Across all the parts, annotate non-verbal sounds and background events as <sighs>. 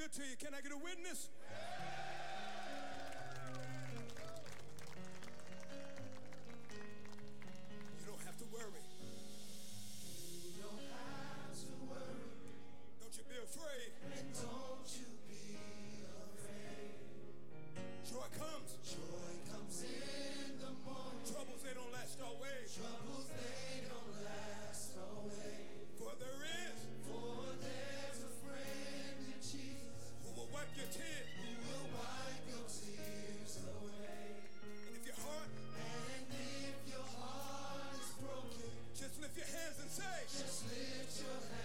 good to you? Can I get a witness? You don't have to worry. You don't have to worry. Don't you be afraid. And don't you be afraid. Joy comes. Joy comes in the morning. Troubles, they don't last always. Troubles, they wipe your tears. Who will wipe your tears away. And if your heart. And if your heart is broken. Just lift your hands and say. Just lift your hands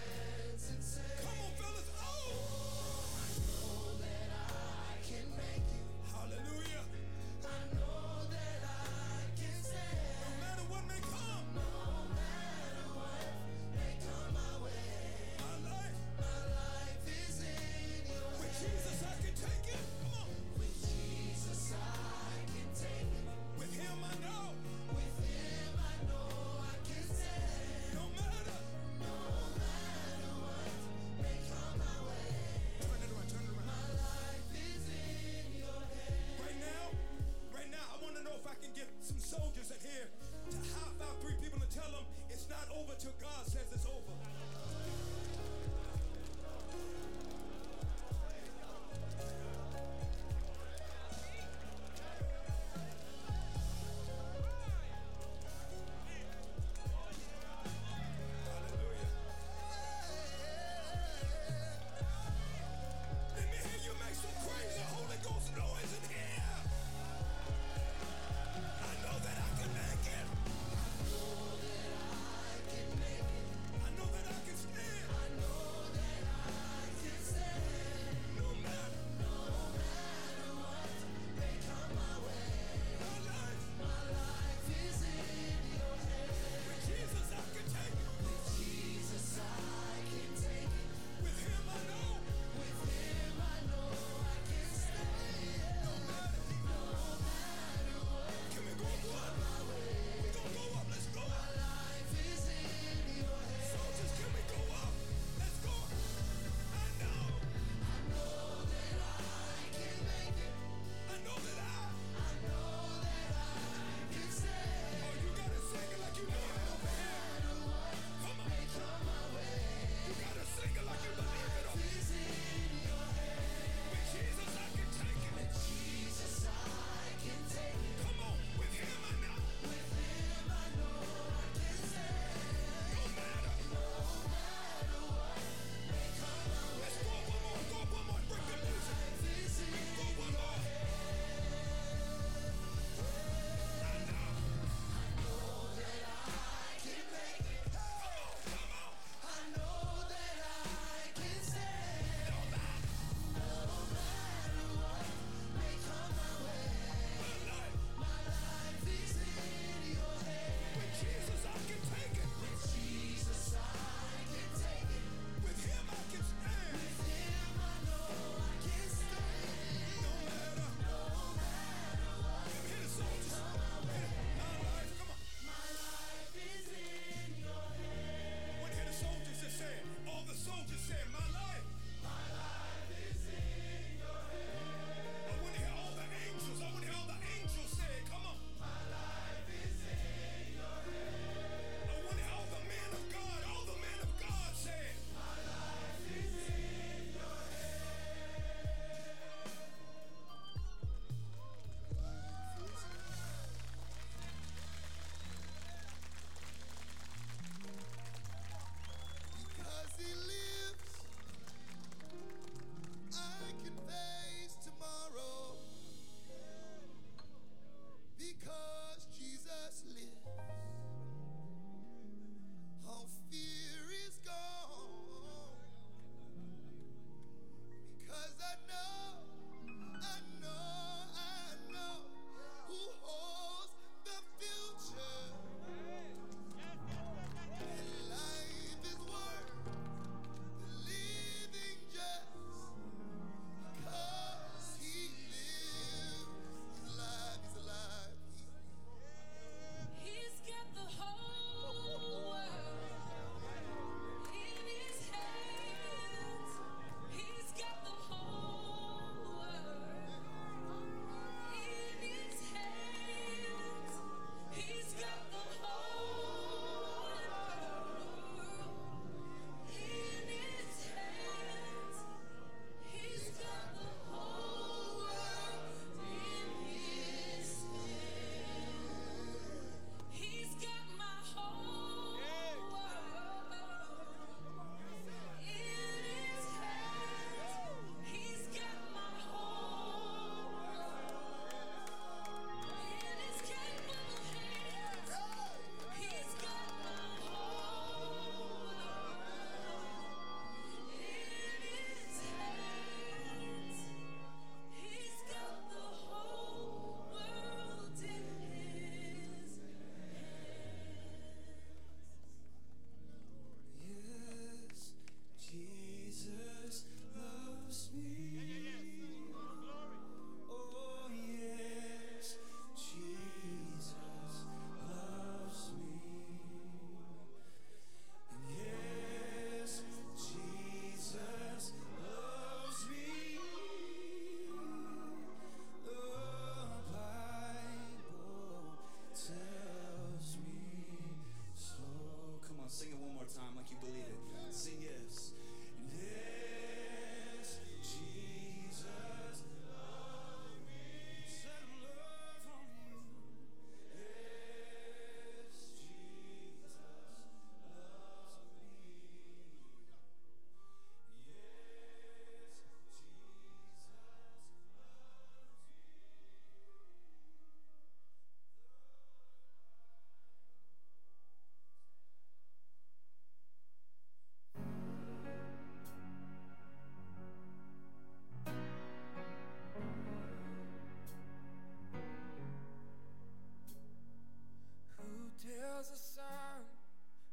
as the sun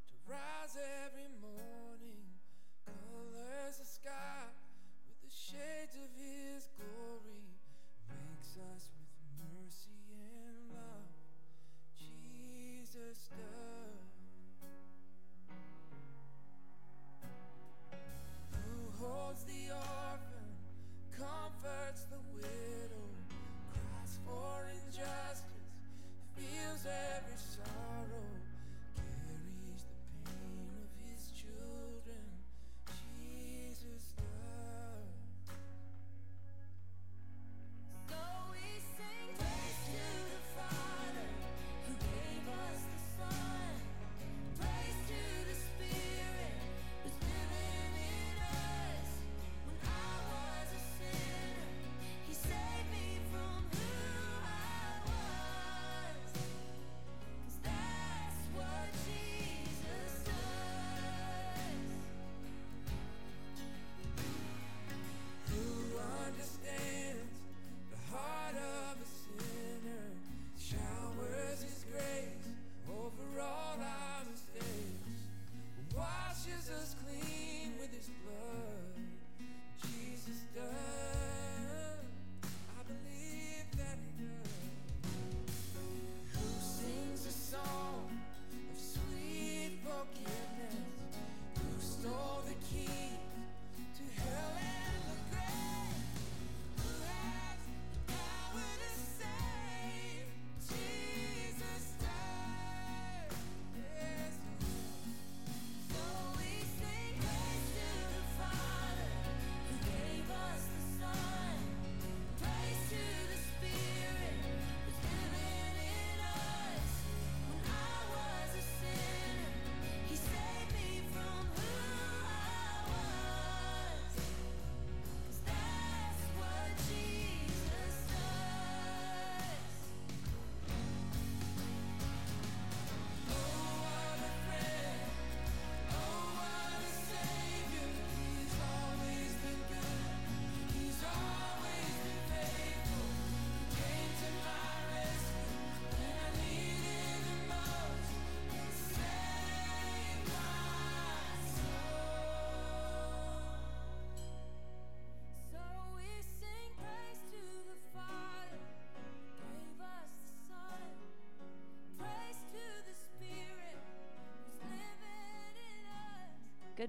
to rise every morning, colors the sky with the shades of His glory, makes us with mercy and love. Jesus does.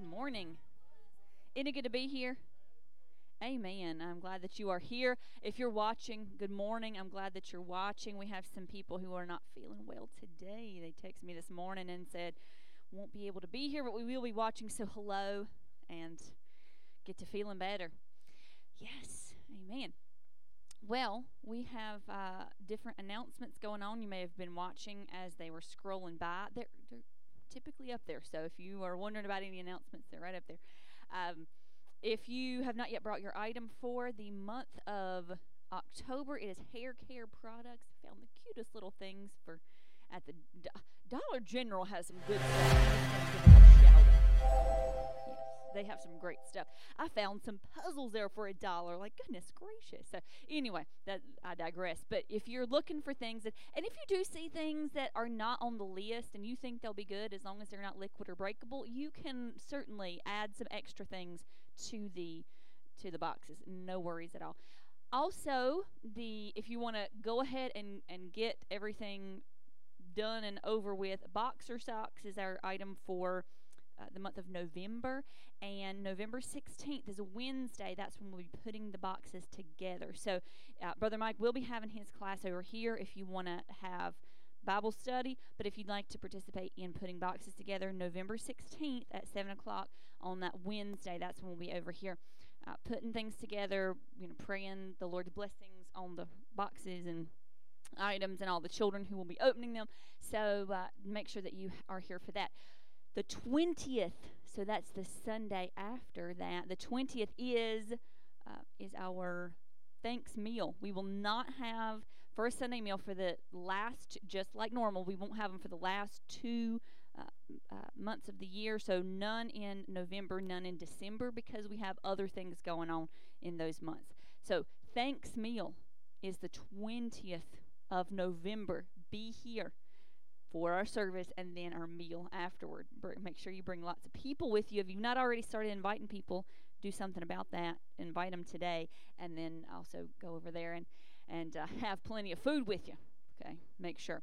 Morning. Isn't it good to be here? Amen. I'm glad that you are here. If you're watching, good morning. I'm glad that you're watching. We have some people who are not feeling well today. They texted me this morning and said, won't be able to be here, but we will be watching. So, hello and get to feeling better. Yes. Amen. Well, we have uh, different announcements going on. You may have been watching as they were scrolling by. They're typically up there. So if you are wondering about any announcements, they're right up there. Um, if you have not yet brought your item for the month of October, it is hair care products. Found the cutest little things for at the Do- Dollar General has some good stuff. They have some great stuff. I found some puzzles there for a dollar. Like goodness gracious. So anyway, that I digress. But if you're looking for things that, and if you do see things that are not on the list and you think they'll be good as long as they're not liquid or breakable, you can certainly add some extra things to the to the boxes. No worries at all. Also, the if you want to go ahead and and get everything done and over with, boxer socks is our item for uh, the month of November, and November 16th is a Wednesday. That's when we'll be putting the boxes together. So, uh, Brother Mike will be having his class over here if you want to have Bible study. But if you'd like to participate in putting boxes together, November 16th at 7 o'clock on that Wednesday, that's when we'll be over here uh, putting things together, you know, praying the Lord's blessings on the boxes and items and all the children who will be opening them. So uh, make sure that you are here for that. The 20th, so that's the Sunday after that. The 20th is uh, is our thanks meal. We will not have first Sunday meal for the last, just like normal. We won't have them for the last two uh, uh, months of the year. So none in November, none in December, because we have other things going on in those months. So thanks meal is the 20th of November. Be here for our service and then our meal afterward. Make sure you bring lots of people with you. If you've not already started inviting people, do something about that. Invite them today, and then also go over there and and uh, <laughs> have plenty of food with you. Okay, make sure.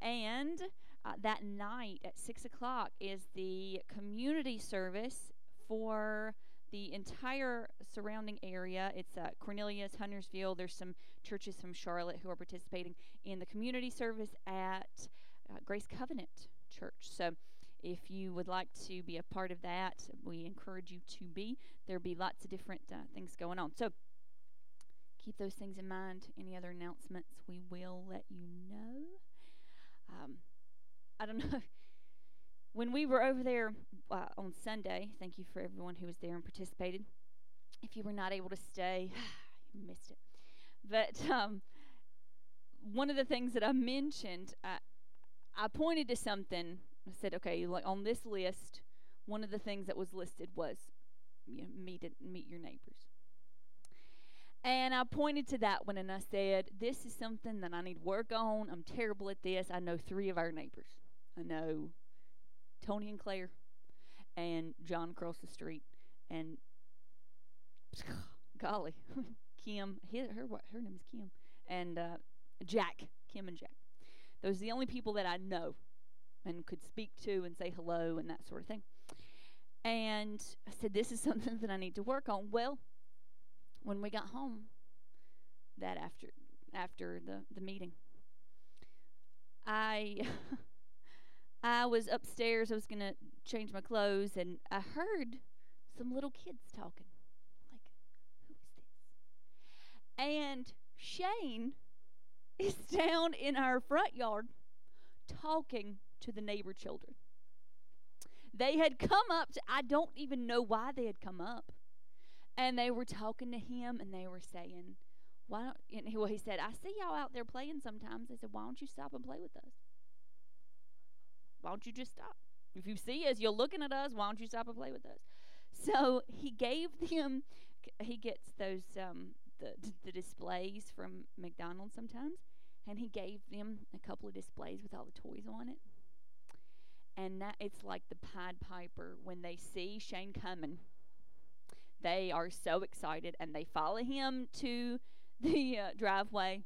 And uh, that night at six o'clock is the community service for the entire surrounding area. It's uh, Cornelius, Huntersville. There's some churches from Charlotte who are participating in the community service at uh, Grace Covenant Church. So if you would like to be a part of that, we encourage you to be. There'll be lots of different uh, things going on. So keep those things in mind. Any other announcements, we will let you know. Um, I don't <laughs> know. When we were over there uh, on Sunday, thank you for everyone who was there and participated. If you were not able to stay, <sighs> you missed it. But um, one of the things that I mentioned, I, I pointed to something. I said, okay, like on this list, one of the things that was listed was you know, meet it, meet your neighbors. And I pointed to that one and I said, This is something that I need to work on. I'm terrible at this. I know three of our neighbors. I know Tony and Claire and John across the street and <sighs> golly, <laughs> Kim, his, her her name is Kim and uh, Jack, Kim and Jack. Those are the only people that I know and could speak to and say hello and that sort of thing. And I said, This is <laughs> something that I need to work on. Well, when we got home that after after the, the meeting, I <laughs> I was upstairs, I was gonna change my clothes and I heard some little kids talking. Like, who is this? And Shane is down in our front yard talking to the neighbor children. They had come up to, I don't even know why they had come up. And they were talking to him and they were saying, Why don't and he, well, he said, I see y'all out there playing sometimes. They said, Why don't you stop and play with us? Why don't you just stop? If you see us, you're looking at us, why don't you stop and play with us? So he gave them he gets those um the the displays from McDonald's sometimes and he gave them a couple of displays with all the toys on it. And that it's like the Pied Piper when they see Shane coming. They are so excited and they follow him to <laughs> the uh, driveway.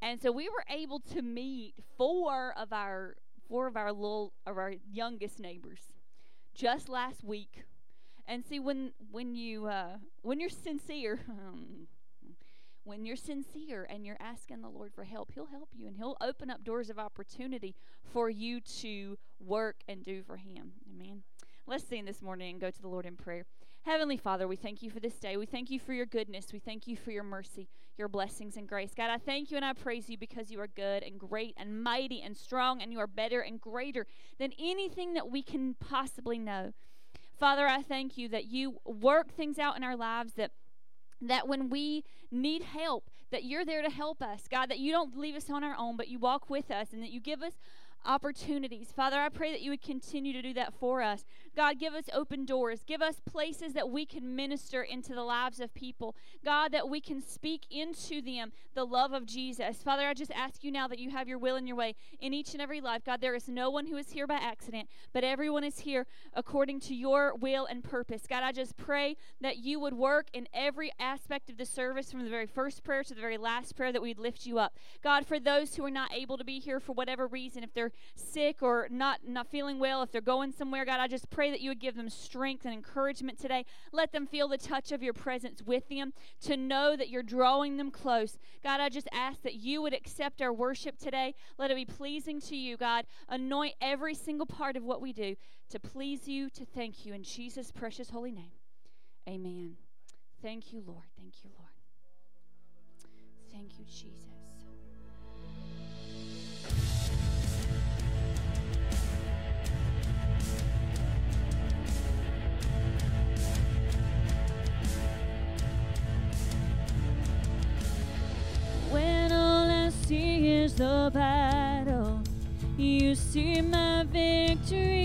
And so we were able to meet four of our four of our little of our youngest neighbors just last week. And see when when you uh, when you're sincere, <laughs> um, when you're sincere and you're asking the Lord for help, He'll help you and He'll open up doors of opportunity for you to work and do for Him. Amen. Let's sing this morning and go to the Lord in prayer. Heavenly Father, we thank you for this day. We thank you for your goodness. We thank you for your mercy, your blessings, and grace. God, I thank you and I praise you because you are good and great and mighty and strong, and you are better and greater than anything that we can possibly know. Father, I thank you that you work things out in our lives that that when we need help that you're there to help us. God that you don't leave us on our own but you walk with us and that you give us opportunities. Father, I pray that you would continue to do that for us. God, give us open doors. Give us places that we can minister into the lives of people. God, that we can speak into them the love of Jesus. Father, I just ask you now that you have your will and your way in each and every life. God, there is no one who is here by accident, but everyone is here according to your will and purpose. God, I just pray that you would work in every aspect of the service from the very first prayer to the very last prayer that we'd lift you up. God, for those who are not able to be here for whatever reason, if they're sick or not not feeling well, if they're going somewhere, God, I just pray that you would give them strength and encouragement today. Let them feel the touch of your presence with them to know that you're drawing them close. God, I just ask that you would accept our worship today. Let it be pleasing to you, God. Anoint every single part of what we do to please you, to thank you in Jesus' precious holy name. Amen. Thank you, Lord. Thank you, Lord. Thank you, Jesus. See is the battle, you see my victory.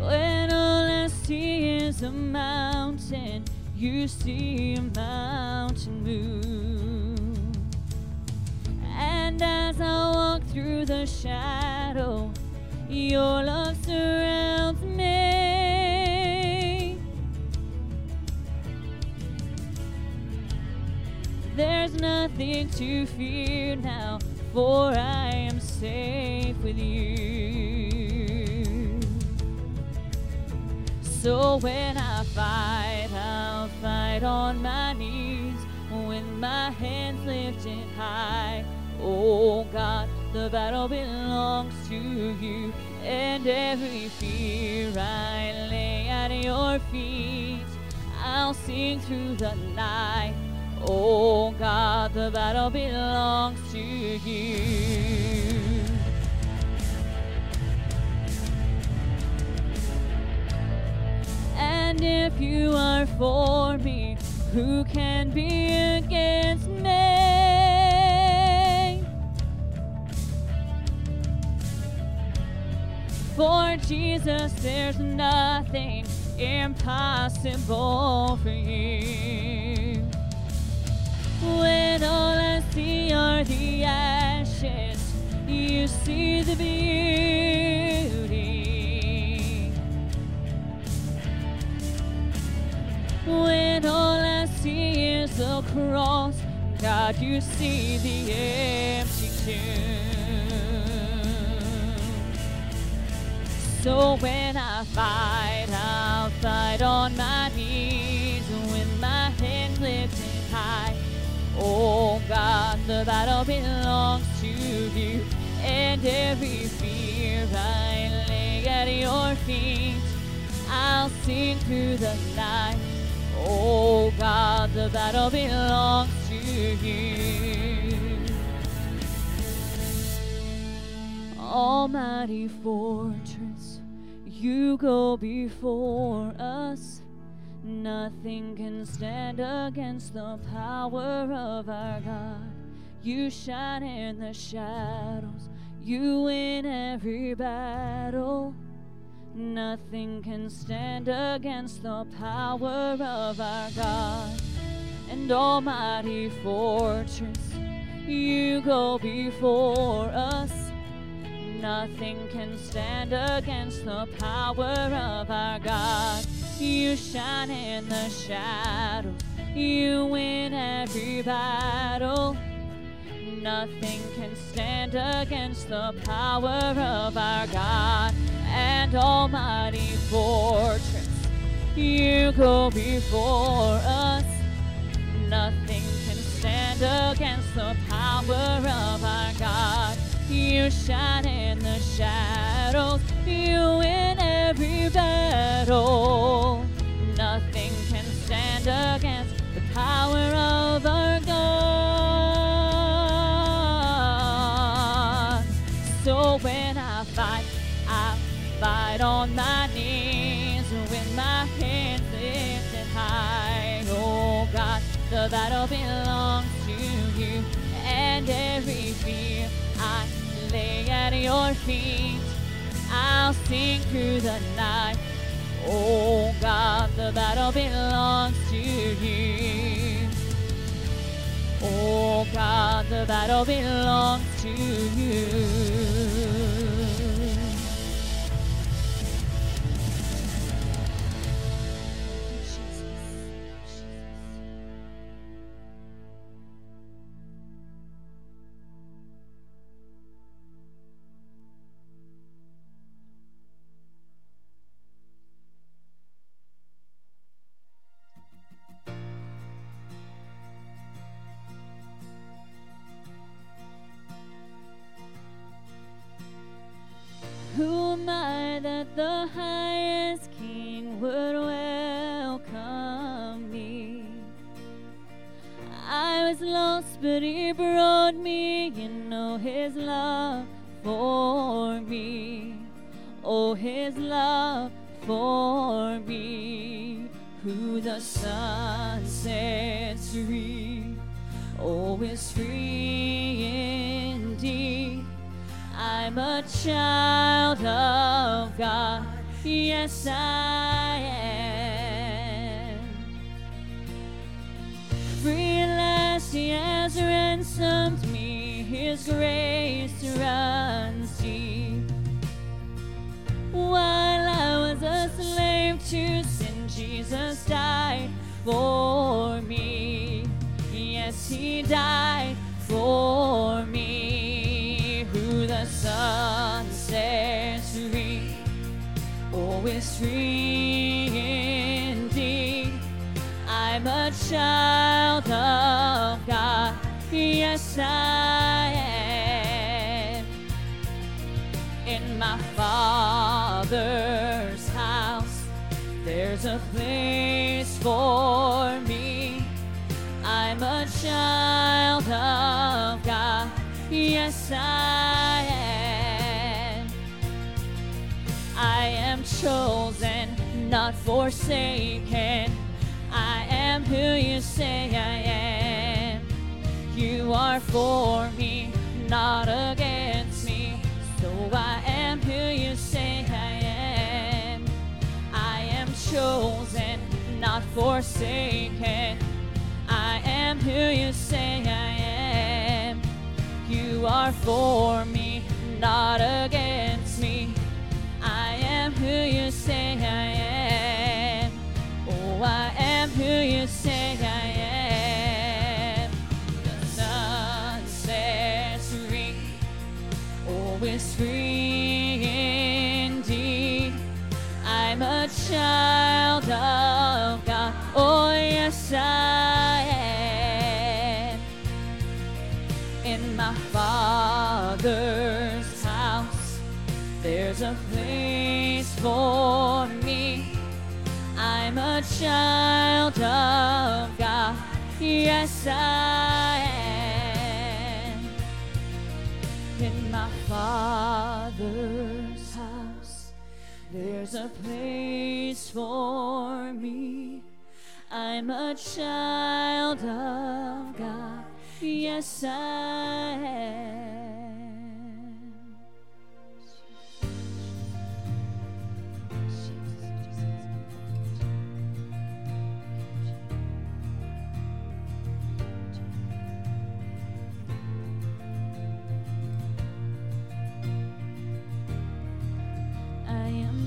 When all I see is a mountain, you see a mountain move. And as I walk through the shadow, your love surrounds me. There's nothing to fear now, for I am safe with you. So when I fight, I'll fight on my knees with my hands lifted high. Oh God, the battle belongs to you, and every fear I lay at your feet. I'll sing through the night. Oh God, the battle belongs to you. And if you are for me, who can be against me? For Jesus, there's nothing impossible for you. When all I see are the ashes, you see the beauty. When all I see is the cross, God, you see the empty tomb. So when I fight, I'll fight on my knees Oh God, the battle belongs to you, and every fear I lay at your feet. I'll sing through the night. Oh God, the battle belongs to you. Almighty fortress, you go before us. Nothing can stand against the power of our God. You shine in the shadows, you win every battle. Nothing can stand against the power of our God. And Almighty fortress, you go before us. Nothing can stand against the power of our God. You shine in the shadows, you win every battle. Nothing can stand against the power of our God and Almighty fortress. You go before us. Nothing can stand against the power of our God. You shine in the shadows, you win every battle. Nothing can stand against the power of our God. So when I fight, I fight on my knees with my hands lifted high. Oh God, the battle belongs to you, and every fear Lay at your feet. I'll sing through the night. Oh God, the battle belongs to you. Oh God, the battle belongs to you. I that the highest king would welcome me? I was lost, but he brought me. You know his love for me. Oh, his love for me. Who the Son sets free. Oh, is free indeed. I'm a child of God. Yes, I am. Free at last, He has ransomed me. His grace runs deep. While I was a slave to sin, Jesus died for me. Yes, He died for me. Son sets free, is free I'm a child of God. Yes, I am. In my Father's house, there's a place for me. I'm a child of God. Yes, I am. Chosen, not forsaken. I am who you say I am. You are for me, not against me. So I am who you say I am. I am chosen, not forsaken. I am who you say I am. You are for me, not against who you say I am. Oh, I am who you say I am. The Son sets free. Oh, it's free indeed. I'm a child of God. Oh, yes, I am. In my Father's house, there's a for me. I'm a child of God. Yes, I am. In my Father's house, there's a place for me. I'm a child of God. Yes, I am.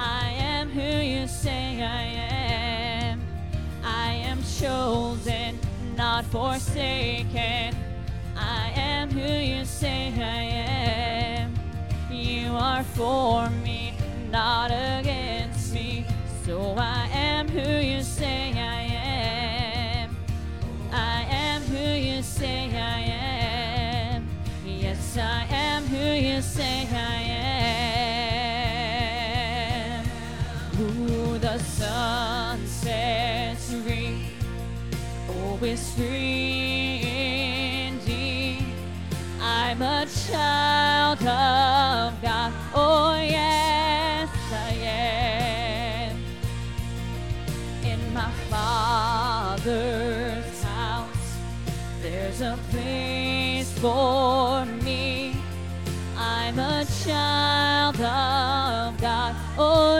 I am who you say I am. I am chosen, not forsaken. I am who you say I am. You are for me, not against me. So I am who you say I am. I am who you say I am. Yes, I am who you say I am. Indeed. I'm a child of God. Oh, yes, I am. In my Father's house, there's a place for me. I'm a child of God. Oh,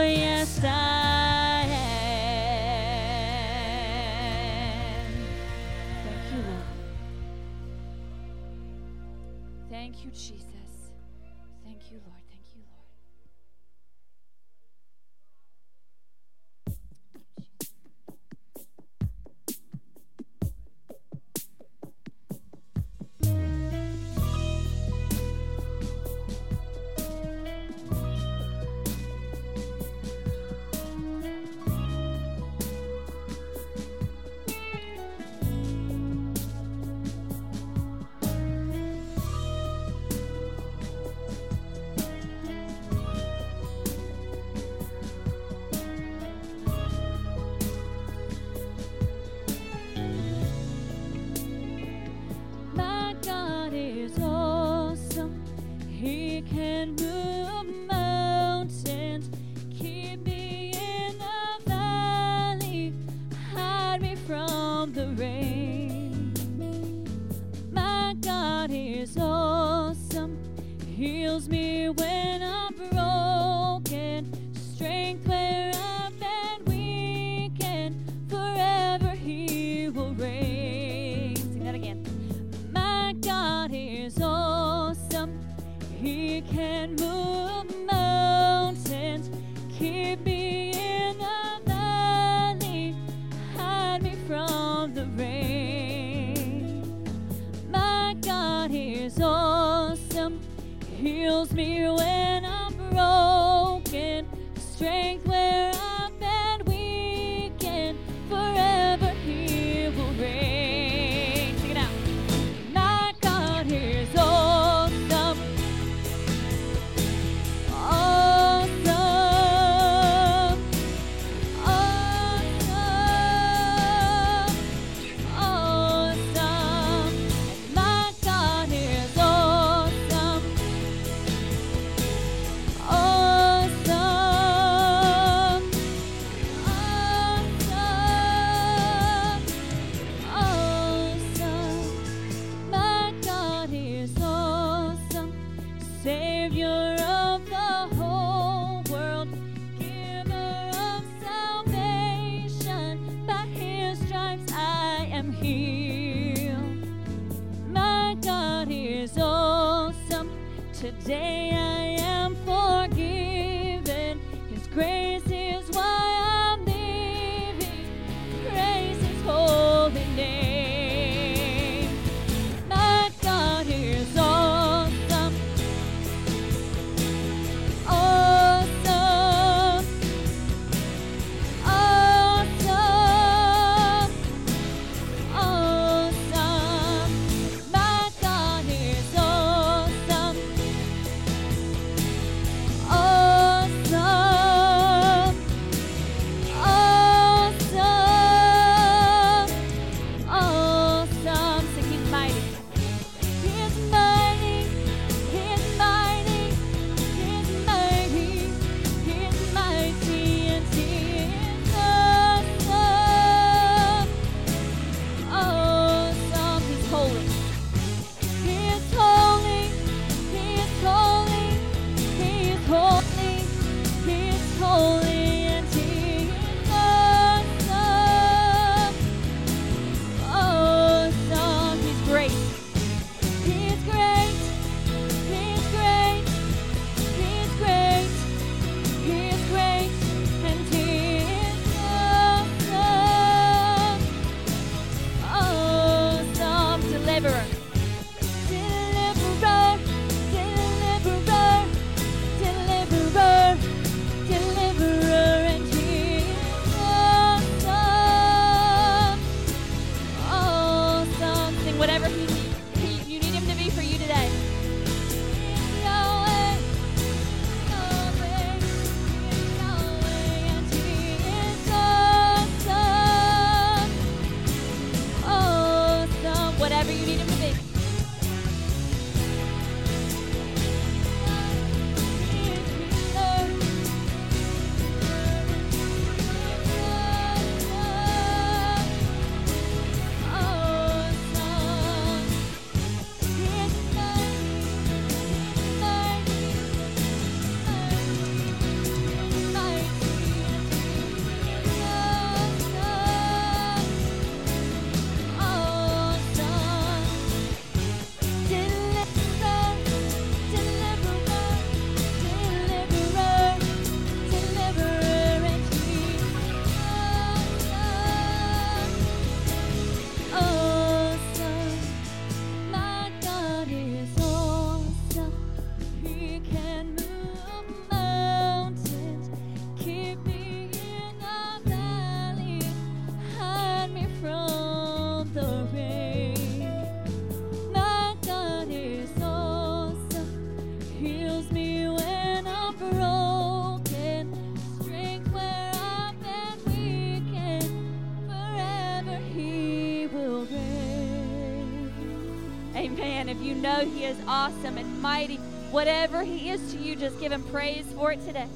know He is awesome and mighty. Whatever He is to you, just give Him praise for it today.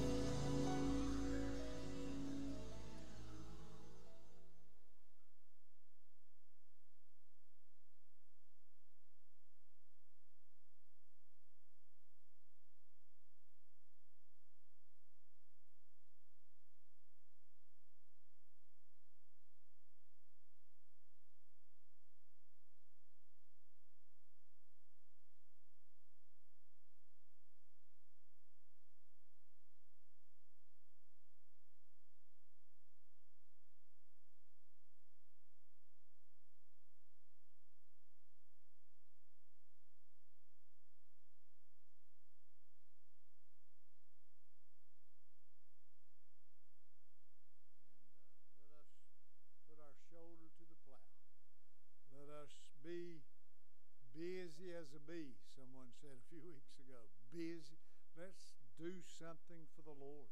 A bee, someone said a few <laughs> weeks ago. Busy. Let's do something for the Lord.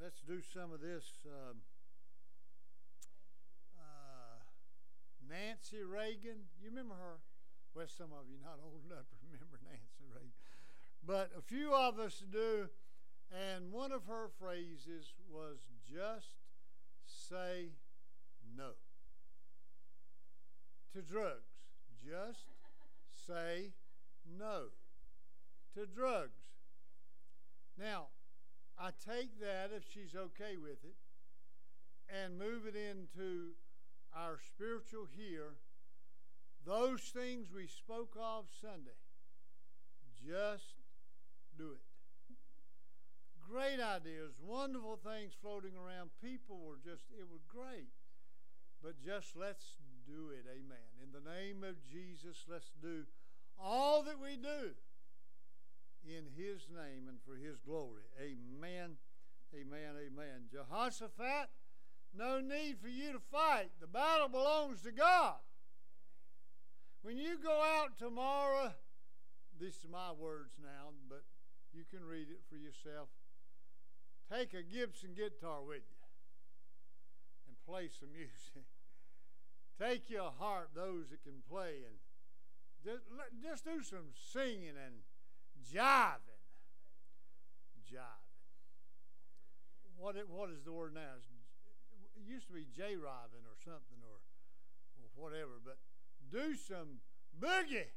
Let's do some of this. Um, uh, Nancy Reagan, you remember her? Well, some of you not old <laughs> enough to remember Nancy Reagan, but a few of us do. And one of her phrases was just say no to drugs. Just say no to drugs. Now, I take that if she's okay with it and move it into our spiritual here. Those things we spoke of Sunday, just do it. Great ideas, wonderful things floating around. People were just, it was great. But just let's do it. Amen. In the name of Jesus, let's do all that we do in His name and for His glory. Amen. Amen. Amen. Jehoshaphat, no need for you to fight. The battle belongs to God. When you go out tomorrow, these are my words now, but you can read it for yourself. Take a Gibson guitar with you and play some <laughs> music. Take your harp, those that can play, and just, just do some singing and jiving. Jiving. What, it, what is the word now? It used to be J-riving or something or, or whatever, but do some boogie.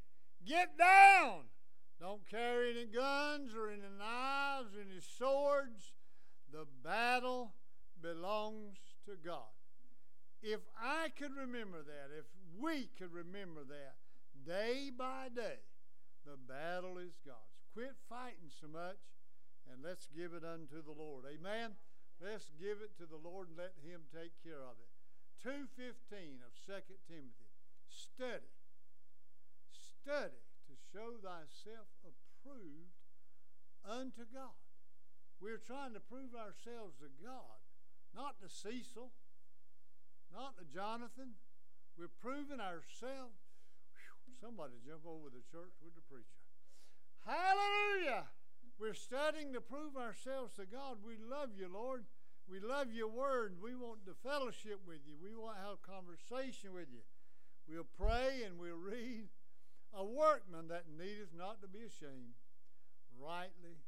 Get down. Don't carry any guns or any knives or any swords. The battle belongs to God. If I could remember that, if we could remember that day by day, the battle is God's. Quit fighting so much and let's give it unto the Lord. Amen. Let's give it to the Lord and let him take care of it. 2:15 of 2 Timothy. Study. Study to show thyself approved unto God. We're trying to prove ourselves to God, not to Cecil, not to Jonathan. We're proving ourselves. Whew, somebody jump over the church with the preacher. Hallelujah! We're studying to prove ourselves to God. We love you, Lord. We love your word. We want to fellowship with you. We want to have conversation with you. We'll pray and we'll read. A workman that needeth not to be ashamed, rightly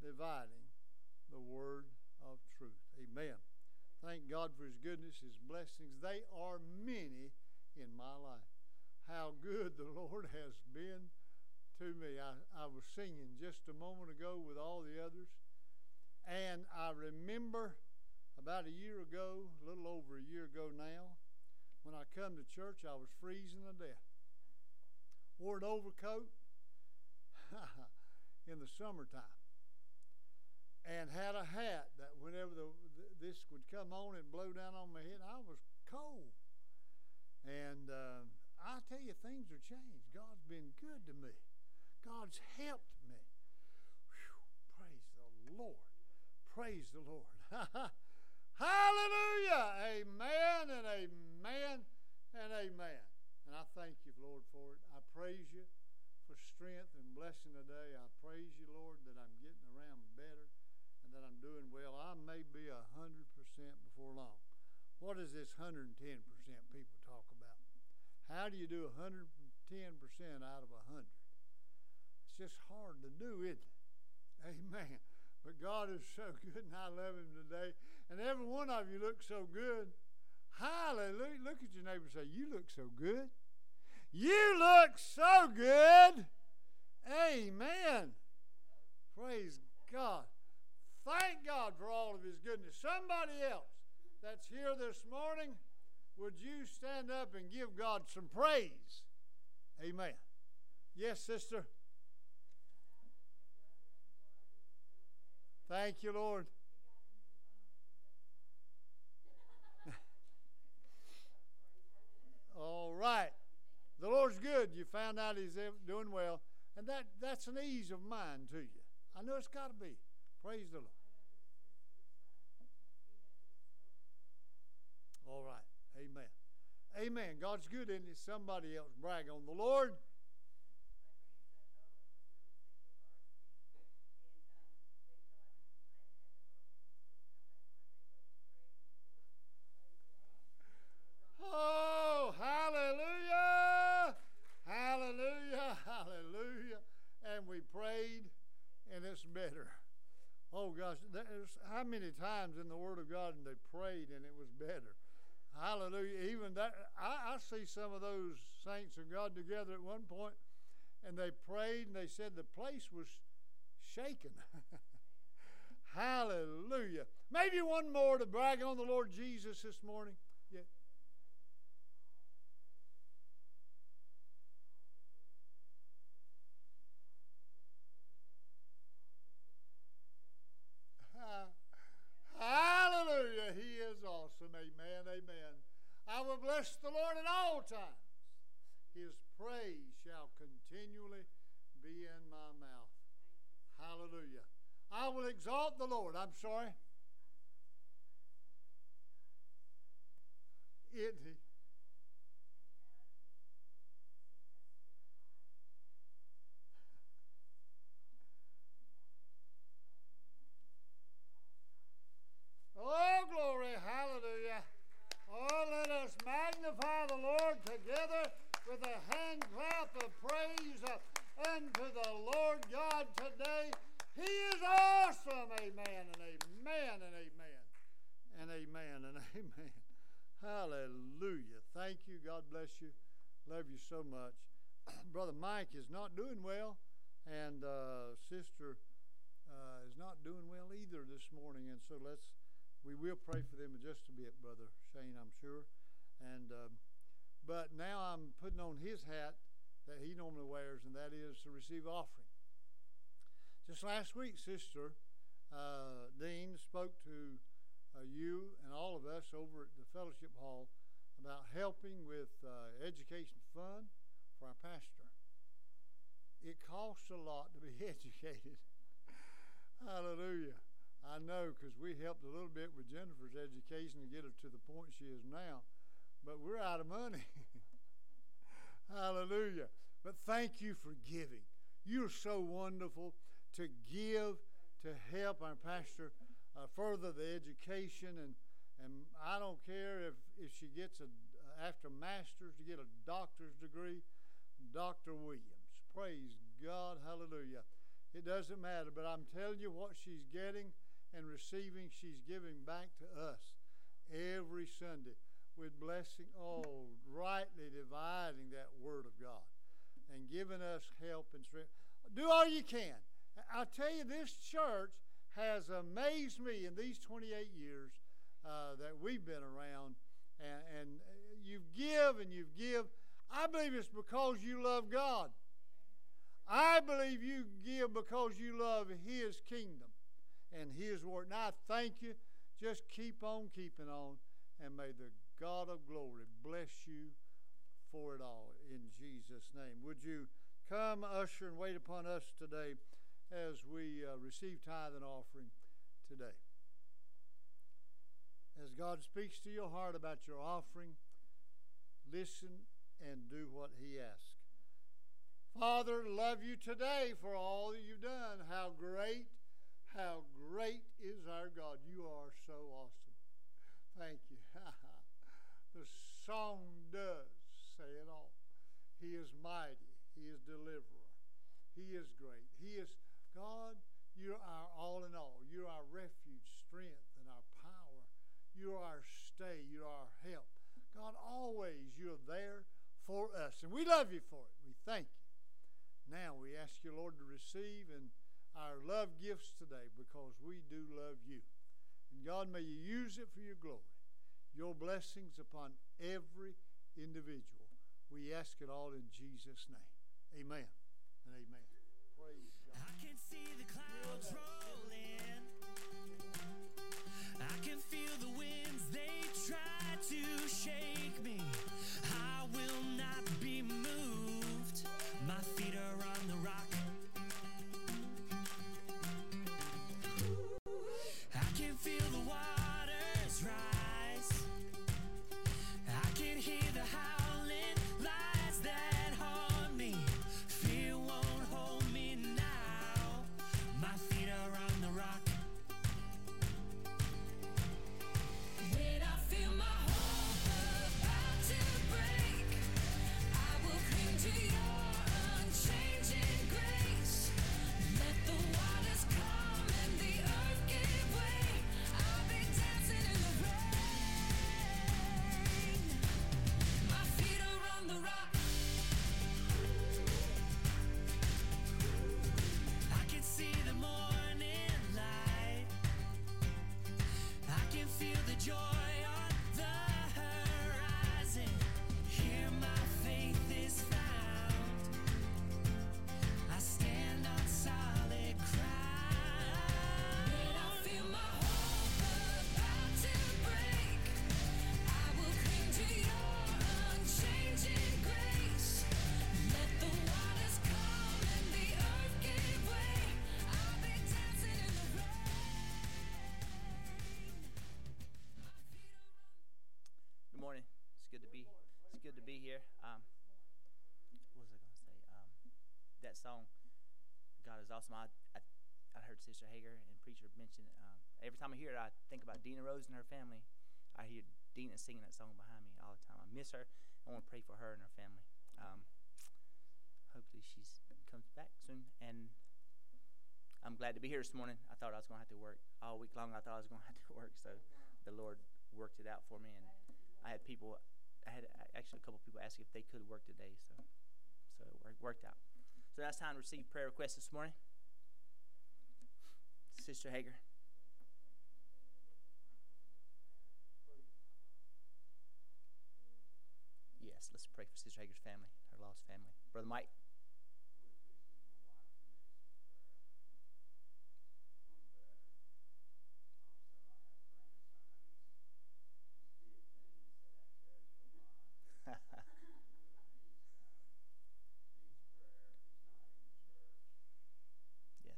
dividing the word of truth. Amen. Thank God for His goodness, His blessings. They are many in my life. How good the Lord has been to me. I, I was singing just a moment ago with all the others, and I remember about a year ago, a little over a year ago now, when I come to church, I was freezing to death. Wore an overcoat <laughs> in the summertime and had a hat that whenever the, this would come on and blow down on my head, I was cold. And uh, I tell you, things are changed. God's been good to me. God's helped me. Whew, praise the Lord. Praise the Lord. <laughs> Hallelujah. Amen and amen and amen. And I thank you, Lord, for it. I praise you for strength and blessing today. I praise you, Lord, that I'm getting around better that I'm doing well. I may be a hundred percent before long. What is this hundred and ten percent people talk about? How do you do a hundred and ten percent out of a hundred? It's just hard to do, isn't it? Amen. But God is so <laughs> good, and I love Him today. And every one of you look so good. Hallelujah. Look at your neighbor and say, You look so good. You look so good. Amen. Praise God. Thank God for all of His goodness. Somebody else that's here this morning, would you stand up and give God some praise? Amen. Yes, sister. Thank you, Lord. <laughs> All right. The Lord's good. You found out He's doing well. And that, that's an ease of mind to you. I know it's got to be. Praise the Lord. All right. Amen. Amen. God's good, isn't it? Somebody else brag on the Lord. Oh, hallelujah! Hallelujah! <laughs> Hallelujah! And we prayed, and it's better. Oh gosh, there's how many times in the Word of God and they prayed and it was better. Hallelujah. Even that, I, I see some of those saints of God together at one point, and they prayed and they said the place was shaken. <laughs> Hallelujah. Maybe one more to brag on the Lord Jesus this morning. Yeah. Hallelujah. He is awesome. Amen. Amen. I will bless the Lord at all times. His praise shall continually be in my mouth. Hallelujah. I will exalt the Lord. I'm sorry. It, Oh, glory, hallelujah. Oh, let us magnify the Lord together with a hand clap of praise uh, unto the Lord God today. He is awesome. Amen and amen and amen and amen. Hallelujah. Thank you. God bless you. Love you so much. <clears throat> Brother Mike is not doing well, and uh, Sister uh, is not doing well either this morning. And so let's we will pray for them in just a bit, Brother Shane, I'm sure. And um, but now I'm putting on his hat that he normally wears, and that is to receive offering. Just last week, Sister uh, Dean spoke to uh, you and all of us over at the fellowship hall about helping with uh, education fund for our pastor. It costs a lot to be <laughs> educated. Hallelujah. I know because we helped a little bit with Jennifer's education to get her to the point she is now, but we're out of money. <laughs> Hallelujah. But thank you for giving. You're so wonderful to give to help our pastor uh, further the education and and I don't care if, if she gets a after master's to get a doctor's degree, Dr. Williams. Praise God, hallelujah. It doesn't matter, but I'm telling you what she's getting and receiving, she's giving back to us every Sunday with blessing, oh, rightly dividing that Word of God and giving us help and strength. Do all you can. I tell you, this church has amazed me in these 28 years uh, that we've been around, and, and you give and you give. I believe it's because you love God. I believe you give because you love His kingdom and His word. And I thank you. Just keep on keeping on, and may the God of glory bless you for it all in Jesus' name. Would you come, usher, and wait upon us today as we uh, receive tithe and offering today? As God speaks to your heart about your offering, listen and do what He asks. Father, love you today for all that you've done. How great how great is our God. You are so awesome. Thank you. <laughs> the song does say it all. He is mighty. He is deliverer. He is great. He is God. You're our all in all. You're our refuge, strength, and our power. You're our stay. You're our help. God, always you're there for us. And we love you for it. We thank you. Now we ask you, Lord, to receive and our love gifts today because we do love you. And God, may you use it for your glory. Your blessings upon every individual. We ask it all in Jesus' name. Amen and amen. Praise see the clouds rolling. I can feel the winds, they try to shake me. I will not be moved. Is awesome. I, I, I heard Sister Hager and preacher mention. Um, every time I hear it, I think about Dina Rose and her family. I hear Dina singing that song behind me all the time. I miss her. I want to pray for her and her family. Um, hopefully she's comes back soon. And I'm glad to be here this morning. I thought I was going to have to work all week long. I thought I was going to have to work, so the Lord worked it out for me. And I had people, I had actually a couple people ask if they could work today, so so it worked out. So that's time to receive prayer requests this morning. Sister Hager. Yes, let's pray for Sister Hager's family, her lost family. Brother Mike. Yes.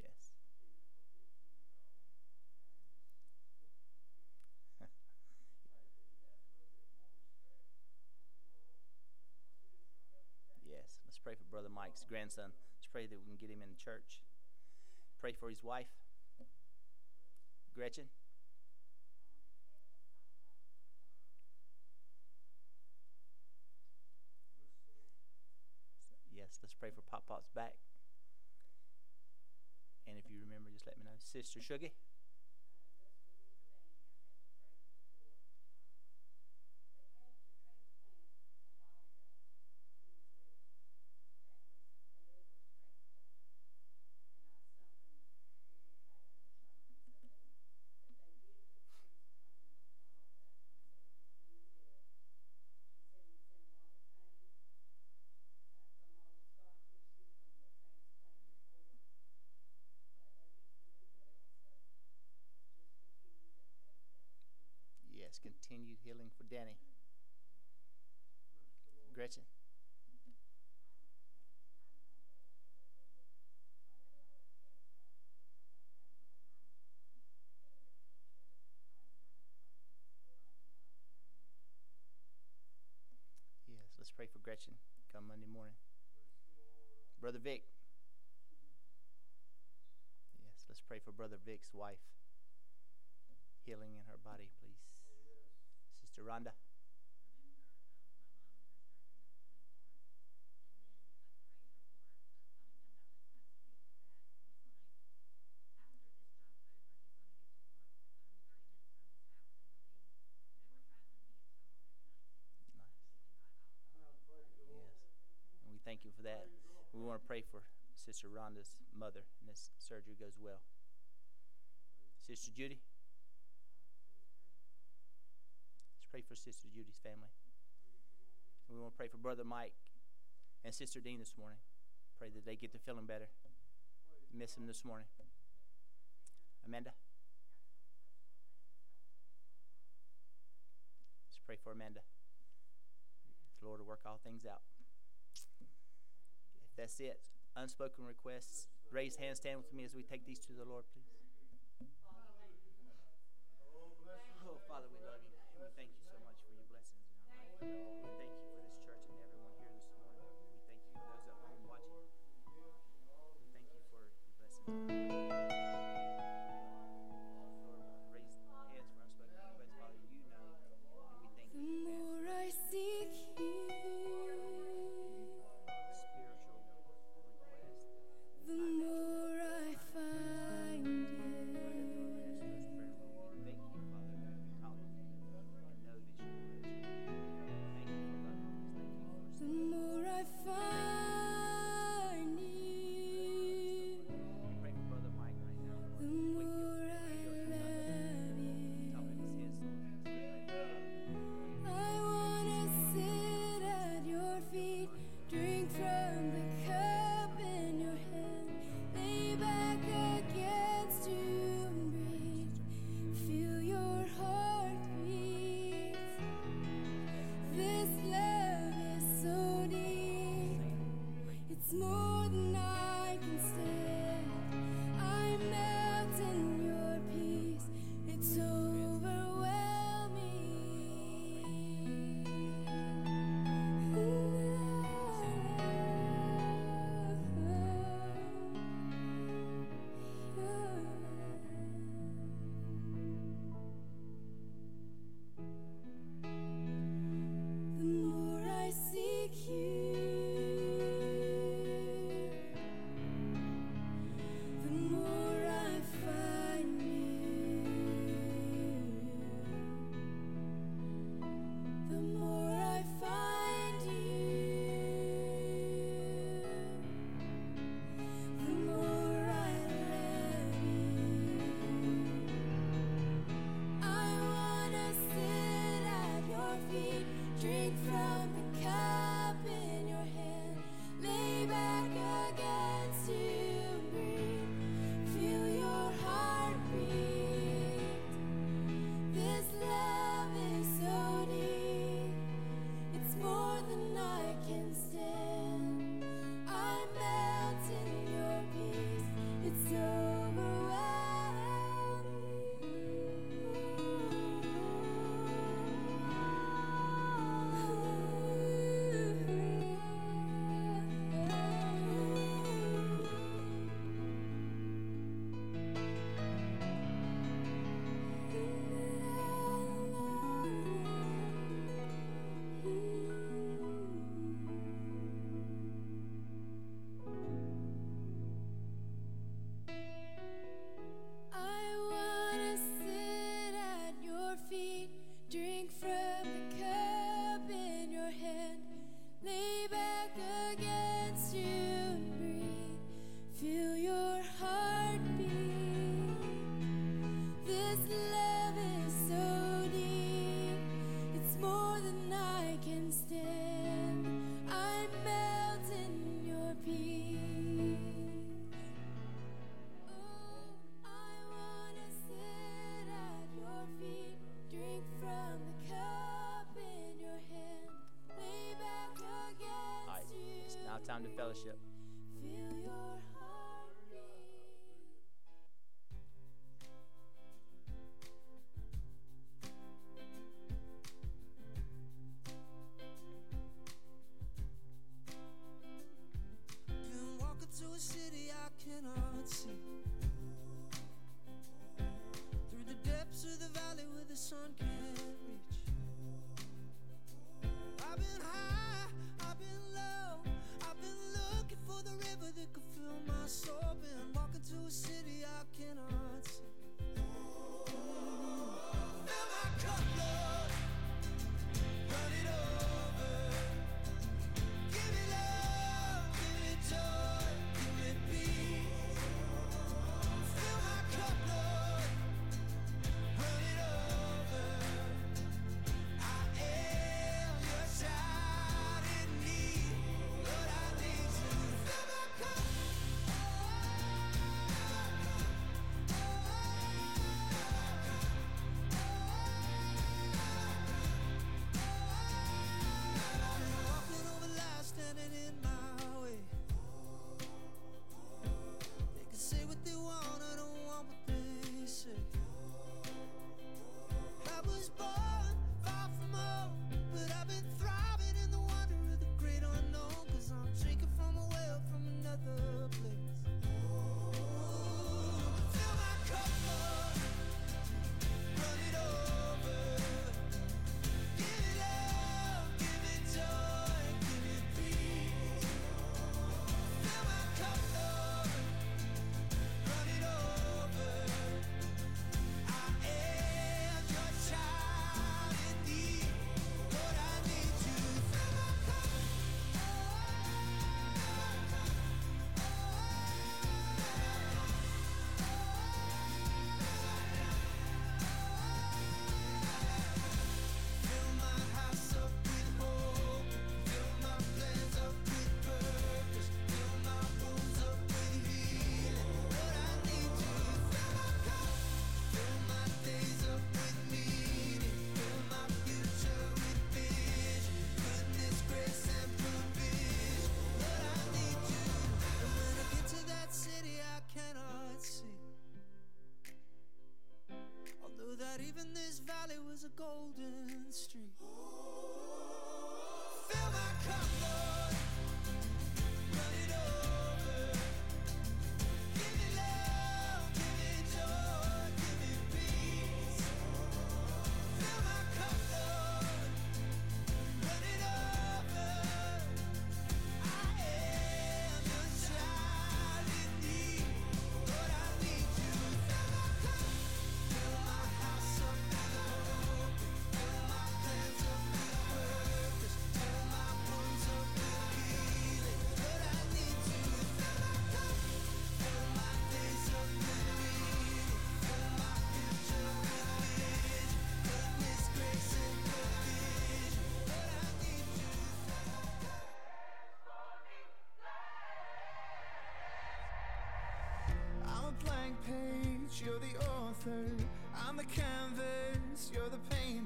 Yes. Yes. yes. Let's pray grandson. Let's pray that we can get him in the church. Pray for his wife, Gretchen. Yes, let's pray for Pop Pop's back. And if you remember, just let me know. Sister Shuggy. Yes, continued healing Danny. Gretchen. Yes, let's pray for Gretchen come Monday morning. Brother Vic. Yes, let's pray for Brother Vic's wife. Healing in her body, please. Sister Rhonda. Yes. And we thank you for that. We want to pray for Sister Rhonda's mother and this surgery goes well. Sister Judy. Let's pray for Sister Judy's family. We want to pray for Brother Mike and Sister Dean this morning. Pray that they get to feeling better. Miss them this morning. Amanda. Let's pray for Amanda. The Lord will work all things out. If that's it, unspoken requests, raise hands, stand with me as we take these to the Lord, please. Oh, Father, we love you. And we thank you so much for your blessings in our life. We thank you for this church and everyone here this morning. We thank you for those at home watching. We thank you for your fellowship. drowning in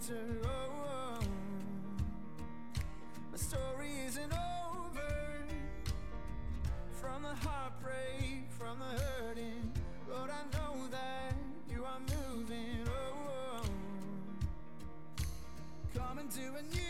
winter. Oh, oh. My story isn't over. From the heartbreak, from the hurting, Lord, I know that you are moving. Oh, oh. coming to a new.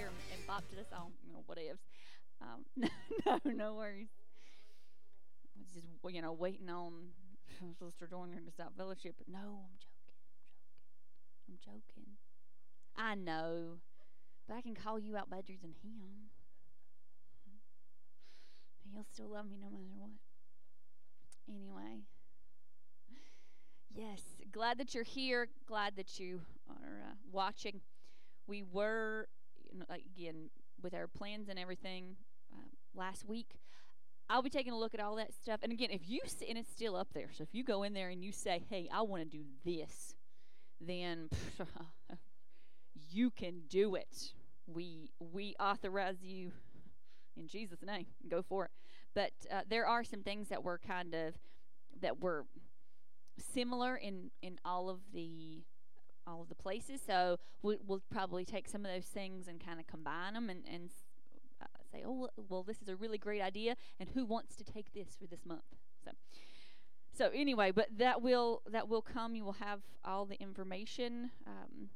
And, and bop to the song, you know, what ifs. Um, <laughs> no, no worries. I was just, you know, waiting on <laughs> Sister Joyner to stop fellowship. But no, I'm joking. I'm joking. I'm joking. I know. But I can call you out better than him. He'll still love me no matter what. Anyway. Yes, glad that you're here. Glad that you are uh, watching. We were, again, with our plans and everything uh, last week. I'll be taking a look at all that stuff. And again, if you s- and it's still up there. So if you go in there and you say, "Hey, I want to do this," then <laughs> you can do it. We we authorize you in Jesus' name. Go for it. But uh, there are some things that were kind of that were similar in in all of the all of the places. So we, we'll probably take some of those things and kind of combine them and and uh, say, oh well, well, this is a really great idea, and who wants to take this for this month? So. So anyway, but that will that will come. You will have all the information um,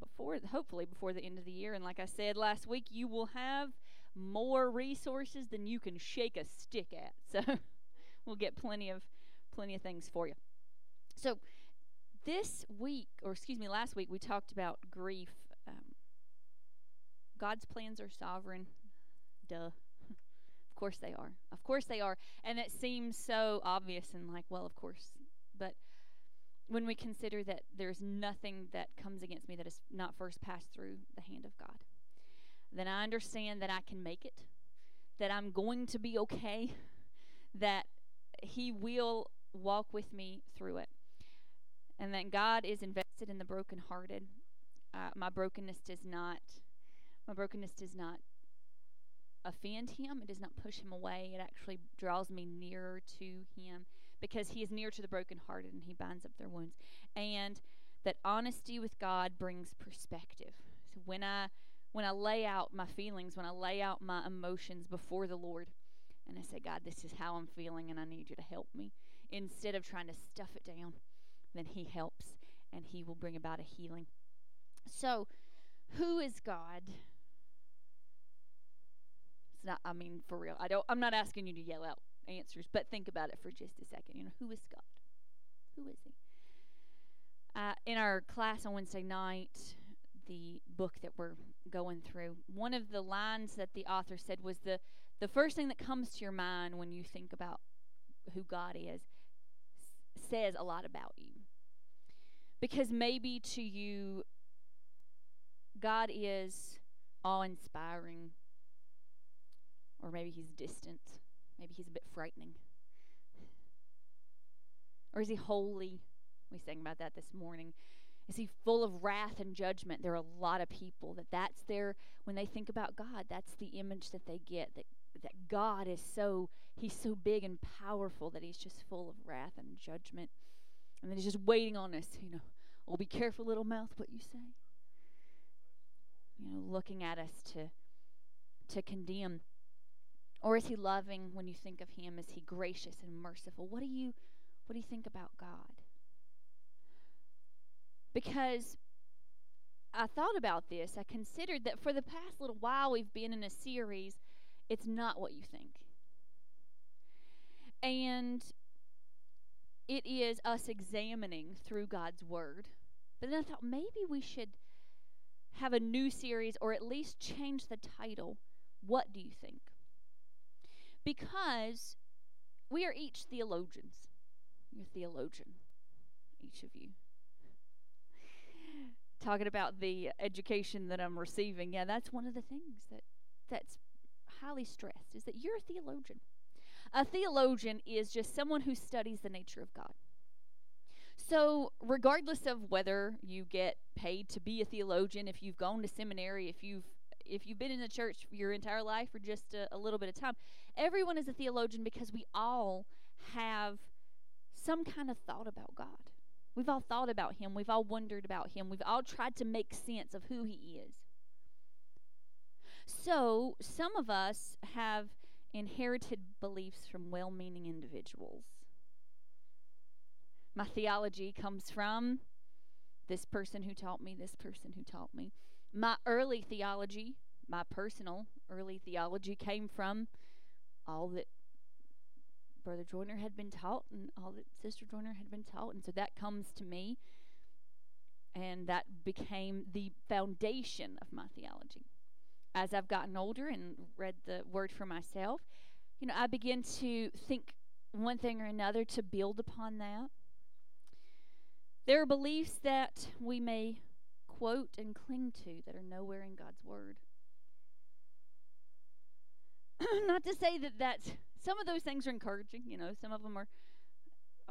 before, hopefully before the end of the year. And like I said last week, you will have more resources than you can shake a stick at. <laughs> So we'll get plenty of plenty of things for you. So this week, or excuse me, last week we talked about grief. Um, God's plans are sovereign. Duh. <laughs> of course they are. Of course they are. And it seems so obvious and like, well, of course. But when we consider that there's nothing that comes against me that is not first passed through the hand of God, then I understand that I can make it, that I'm going to be okay, <laughs> that He will walk with me through it, and that God is invested in the brokenhearted. Uh, my brokenness does not, my brokenness does not offend Him. It does not push Him away. It actually draws me nearer to Him because He is near to the brokenhearted and He binds up their wounds. And that honesty with God brings perspective. So when I when I lay out my feelings, when I lay out my emotions before the Lord, and I say, God, this is how I'm feeling, and I need you to help me, instead of trying to stuff it down, then He helps and He will bring about a healing. So, who is God? It's not, I mean, for real. I don't, I'm not asking you to yell out answers, but think about it for just a second. You know, who is God? Who is He? Uh, in our class on Wednesday night, the book that we're going through, one of the lines that the author said was the the first thing that comes to your mind when you think about who God is says a lot about you. Because maybe to you, God is awe inspiring, or maybe He's distant, maybe He's a bit frightening. Or is He holy? We sang about that this morning. Is he full of wrath and judgment? There are a lot of people that that's their when they think about God, that's the image that they get that that God is so he's so big and powerful that he's just full of wrath and judgment. And then he's just waiting on us, you know. Oh, be careful, little mouth, what you say. You know, looking at us to to condemn. Or is he loving when you think of him? Is he gracious and merciful? What do you what do you think about God? because I thought about this. I considered that for the past little while we've been in a series, it's not what you think. And it is us examining through God's Word. But then I thought maybe we should have a new series or at least change the title. What do you think? Because we are each theologians. You're a theologian, each of you <laughs> talking about the education that I'm receiving, yeah, that's one of the things that that's highly stressed is that you're a theologian. A theologian is just someone who studies the nature of God. So, regardless of whether you get paid to be a theologian, if you've gone to seminary, if you've if you've been in the church your entire life or just a, a little bit of time, everyone is a theologian because we all have some kind of thought about God. We've all thought about him. We've all wondered about him. We've all tried to make sense of who he is. So, some of us have inherited beliefs from well meaning individuals. My theology comes from this person who taught me, this person who taught me. My early theology, my personal early theology, came from all that Brother Joyner had been taught and all that Sister Joyner had been taught. And so that comes to me, and that became the foundation of my theology. As I've gotten older and read the Word for myself, you know, I begin to think one thing or another to build upon that. There are beliefs that we may quote and cling to that are nowhere in God's Word. <clears throat> Not to say that that's some of those things are encouraging, you know, some of them are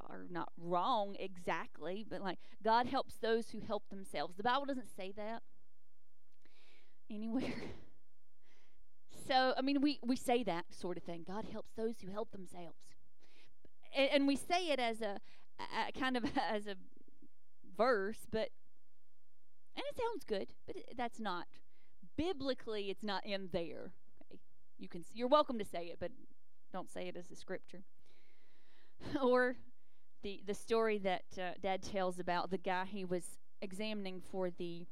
are not wrong exactly, but like God helps those who help themselves. The Bible doesn't say that anywhere. <laughs> So, I mean, we, we say that sort of thing. God helps those who help themselves. And, and we say it as a, a kind of <laughs> as a verse, but and it sounds good, but it, that's not biblically. It's not in there. Okay? You can you're welcome to say it, but don't say it as a scripture. <laughs> or the the story that uh, Dad tells about the guy he was examining for the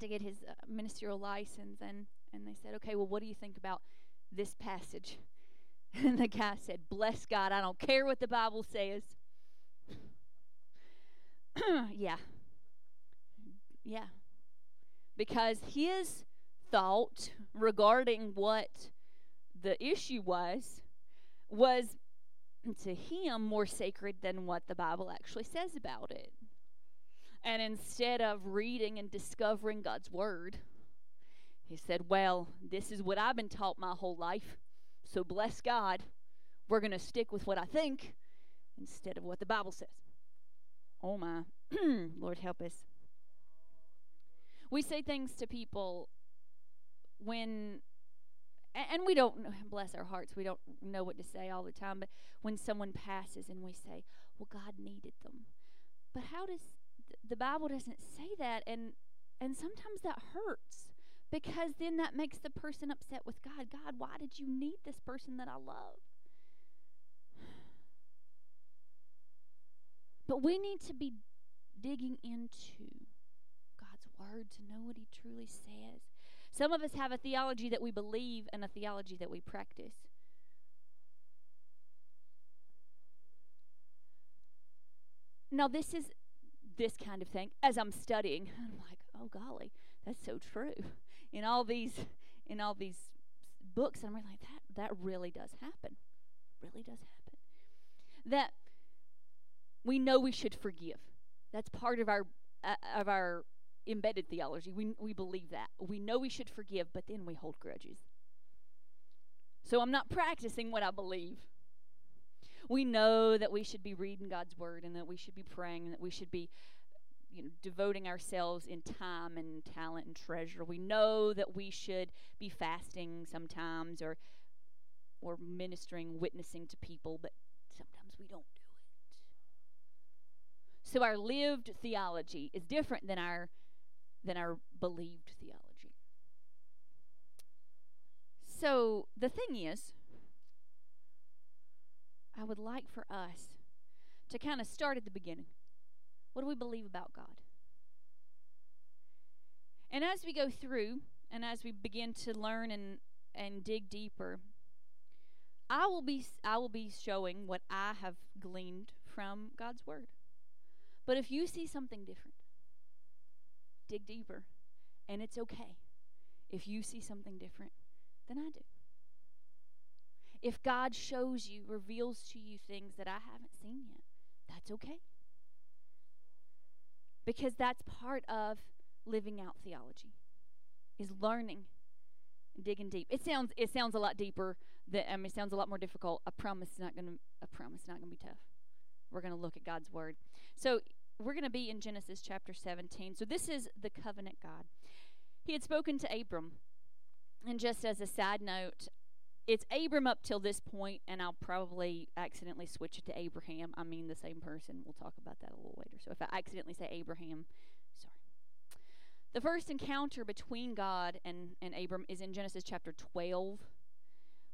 to get his uh, ministerial license, and and they said, okay, well, what do you think about this passage? <laughs> And the guy said, bless God, I don't care what the Bible says. <clears throat> yeah. Yeah. Because his thought regarding what the issue was was to him more sacred than what the Bible actually says about it. And instead of reading and discovering God's word, he said, Well, this is what I've been taught my whole life. So bless God, we're going to stick with what I think instead of what the Bible says. Oh my. <clears throat> Lord help us. We say things to people when and we don't bless our hearts we don't know what to say all the time but when someone passes and we say well god needed them but how does the bible doesn't say that and and sometimes that hurts because then that makes the person upset with god god why did you need this person that i love but we need to be digging into god's word to know what he truly says some of us have a theology that we believe and a theology that we practice. Now, this is this kind of thing. As I'm studying, <laughs> I'm like, oh golly, that's so true. In all these, in all these books, and I'm like, that that really does happen. Really does happen. That we know we should forgive. That's part of our uh, of our embedded theology. We, we believe that. We know we should forgive, but then we hold grudges. So I'm not practicing what I believe. We know that we should be reading God's word and that we should be praying and that we should be you know, devoting ourselves in time and talent and treasure. We know that we should be fasting sometimes or or ministering, witnessing to people, but sometimes we don't do it. So our lived theology is different than our than our believed theology. So the thing is, I would like for us to kind of start at the beginning. What do we believe about God? And as we go through and as we begin to learn and, and dig deeper, I will be I will be showing what I have gleaned from God's word. But if you see something different, dig deeper. And it's okay if you see something different than I do. If God shows you, reveals to you things that I haven't seen yet, that's okay. Because that's part of living out theology. Is learning digging deep. It sounds it sounds a lot deeper that I mean it sounds a lot more difficult. I promise it's not gonna I promise it's not gonna be tough. We're gonna look at God's word. So we're to be in Genesis chapter 17. So this is the covenant God. He had spoken to Abram. And just as a side note, it's Abram up till this point, and I'll probably accidentally switch it to Abraham. I mean the same person. We'll talk about that a little later. So if I accidentally say Abraham, sorry. The first encounter between God and, and Abram is in Genesis chapter 12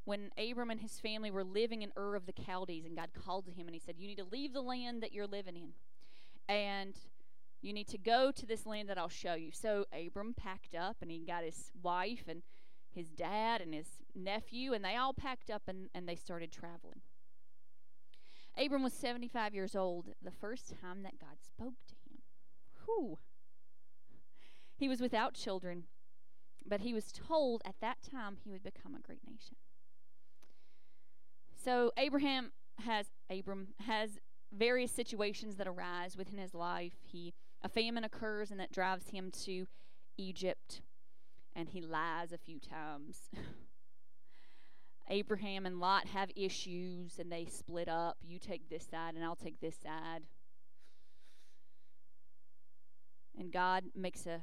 when Abram and his family were living in Ur of the Chaldees, and God called to him and he said, You need to leave the land that you're living in and You need to go to this land that I'll show you. So Abram packed up and he got his wife and his dad and his nephew, and they all packed up and, and they started traveling. Abram was 75 years old the first time that God spoke to him. Whew. He was without children, but he was told at that time he would become a great nation. So Abraham has Abram has various situations that arise within his life. He a famine occurs and that drives him to Egypt and he lies a few times. <laughs> Abraham and Lot have issues and they split up. You take this side and I'll take this side. And God makes a,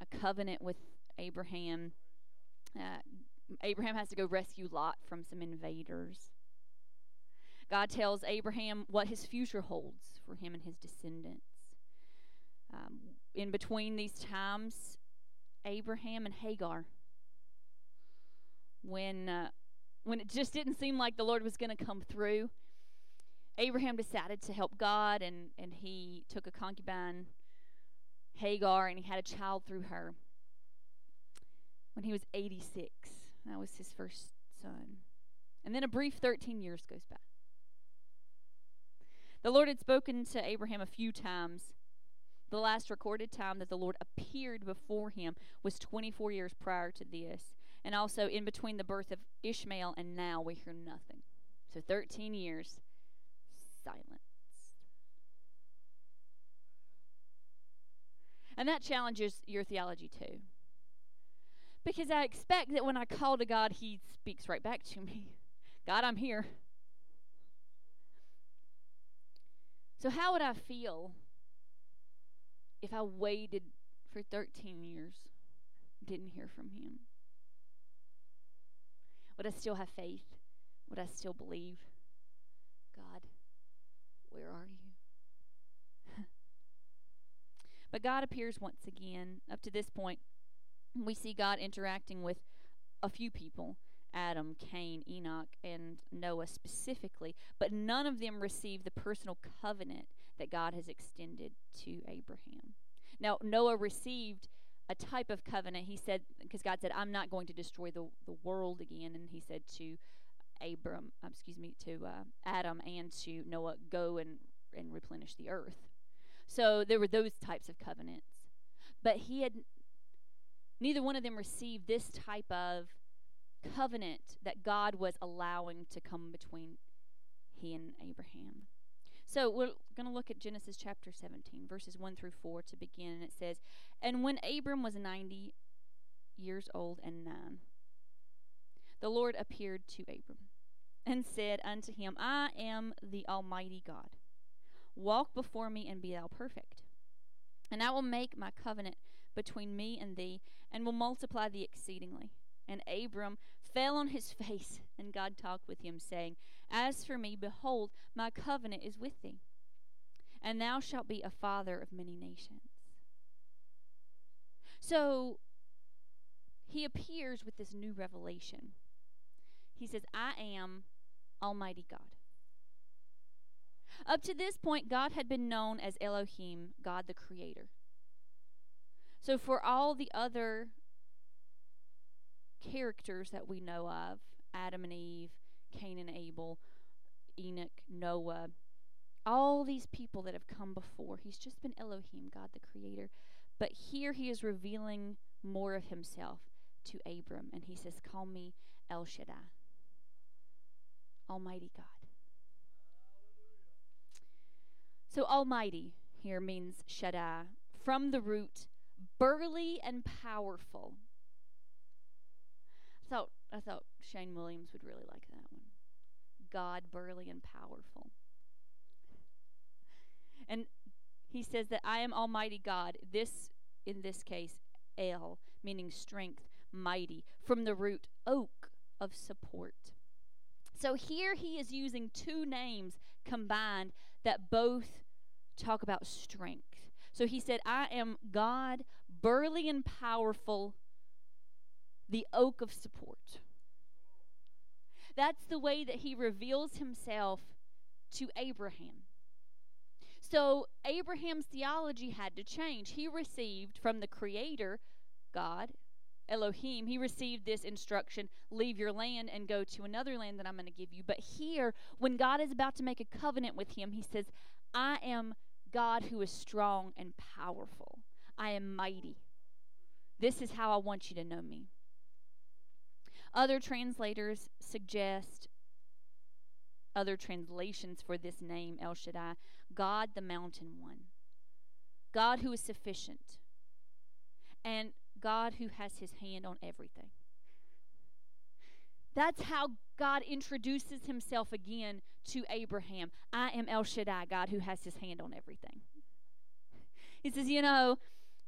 a covenant with Abraham. Uh, Abraham has to go rescue Lot from some invaders. God tells Abraham what his future holds for him and his descendants. Um, in between these times, Abraham and Hagar, when uh, when it just didn't seem like the Lord was going to come through, Abraham decided to help God, and and he took a concubine, Hagar, and he had a child through her. When he was 86, that was his first son, and then a brief 13 years goes by. The Lord had spoken to Abraham a few times. The last recorded time that the Lord appeared before him was 24 years prior to this. And also in between the birth of Ishmael and now, we hear nothing. So 13 years, silence. And that challenges your theology too. Because I expect that when I call to God, He speaks right back to me <laughs> God, I'm here. So, how would I feel if I waited for 13 years, didn't hear from Him? Would I still have faith? Would I still believe? God, where are you? <laughs> but God appears once again. Up to this point, we see God interacting with a few people. Adam, Cain, Enoch, and Noah specifically, but none of them received the personal covenant that God has extended to Abraham. Now, Noah received a type of covenant. He said, because God said, I'm not going to destroy the, the world again. And he said to Abram, um, excuse me, to uh, Adam and to Noah, go and, and replenish the earth. So there were those types of covenants. But he had, neither one of them received this type of covenant that God was allowing to come between he and Abraham. So we're going to look at Genesis chapter 17, verses 1 through 4 to begin. And it says, And when Abram was 90 years old and nine, the Lord appeared to Abram and said unto him, I am the Almighty God. Walk before me and be thou perfect. And I will make my covenant between me and thee, and will multiply thee exceedingly. And Abram fell on his <laughs> face, and God talked with him, saying, As for me, behold, my covenant is with thee, and thou shalt be a father of many nations. So he appears with this new revelation. He says, I am Almighty God. Up to this point, God had been known as Elohim, God the Creator. So for all the other characters that we know of Adam and Eve, Cain and Abel, Enoch, Noah, all these people that have come before. He's just been Elohim, God the Creator. But here he is revealing more of himself to Abram, and he says, Call me El Shaddai, Almighty God. So, Almighty here means Shaddai, from the root burly and powerful. I thought I thought Shane Williams would really like that. God burly and powerful. And he says that I am Almighty God. This in this case, El, meaning strength, mighty, from the root oak of support. So here he is using two names combined that both talk about strength. So he said, I am God, burly and powerful, the oak of support. That's the way that he reveals himself to Abraham. So Abraham's theology had to change. He received from the Creator, God, Elohim, he received this instruction leave your land and go to another land that I'm going to give you. But here, when God is about to make a covenant with him, he says, I am God who is strong and powerful, I am mighty. This is how I want you to know me. Other translators suggest other translations for this name, El Shaddai God the Mountain One, God who is sufficient, and God who has his hand on everything. That's how God introduces himself again to Abraham. I am El Shaddai, God who has his hand on everything. He says, You know,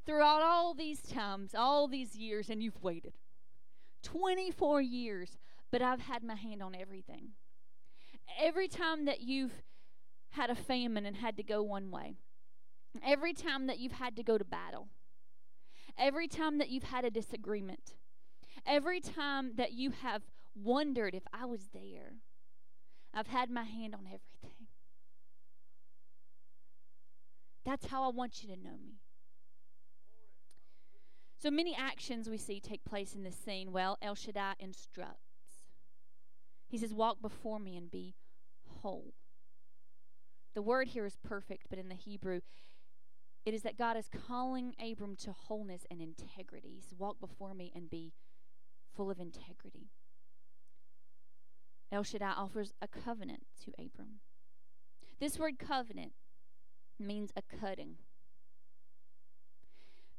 throughout all these times, all these years, and you've waited 24 years, but I've had my hand on everything. Every time that you've had a famine and had to go one way, every time that you've had to go to battle, every time that you've had a disagreement, every time that you have wondered if I was there, I've had my hand on everything. That's how I want you to know me. So many actions we see take place in this scene. Well, El Shaddai instructs. He says, Walk before me and be whole. The word here is perfect, but in the Hebrew, it is that God is calling Abram to wholeness and integrity. Walk before me and be full of integrity. El Shaddai offers a covenant to Abram. This word covenant means a cutting.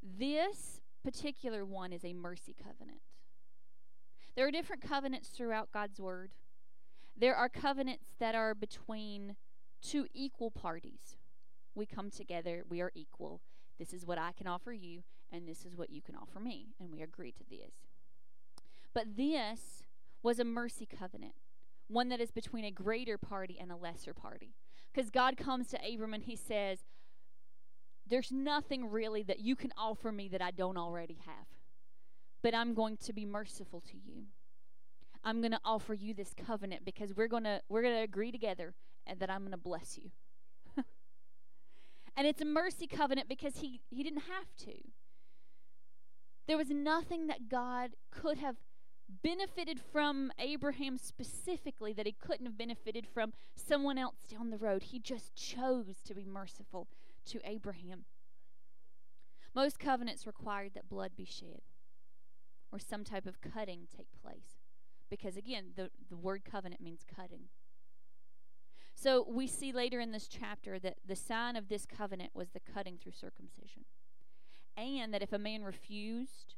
This particular one is a mercy covenant. There are different covenants throughout God's word. There are covenants that are between two equal parties. We come together, we are equal. This is what I can offer you, and this is what you can offer me, and we agree to this. But this was a mercy covenant, one that is between a greater party and a lesser party. Because God comes to Abram and he says, There's nothing really that you can offer me that I don't already have. But I'm going to be merciful to you. I'm going to offer you this covenant because we're going to we're going to agree together and that I'm going to bless you. <laughs> and it's a mercy covenant because he he didn't have to. There was nothing that God could have benefited from Abraham specifically that he couldn't have benefited from someone else down the road. He just chose to be merciful to Abraham. Most covenants required that blood be shed or some type of cutting take place. Because again, the, the word covenant means cutting. So we see later in this chapter that the sign of this covenant was the cutting through circumcision. And that if a man refused,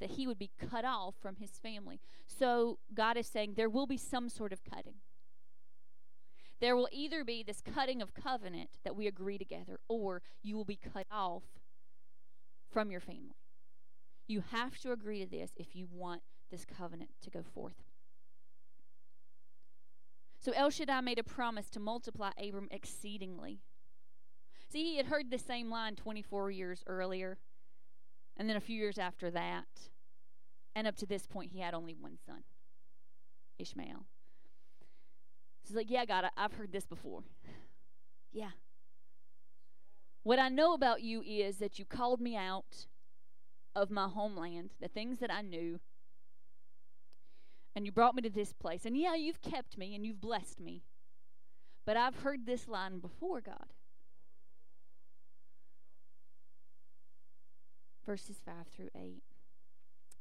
that he would be cut off from his family. So God is saying there will be some sort of cutting. There will either be this cutting of covenant that we agree together, or you will be cut off from your family. You have to agree to this if you want this covenant to go forth. So El Shaddai made a promise to multiply Abram exceedingly. See, he had heard the same line 24 years earlier, and then a few years after that. And up to this point, he had only one son, Ishmael. So he's like, Yeah, God, I, I've heard this before. <sighs> yeah. What I know about you is that you called me out of my homeland, the things that I knew, and you brought me to this place. And yeah, you've kept me and you've blessed me. But I've heard this line before, God. Verses 5 through 8.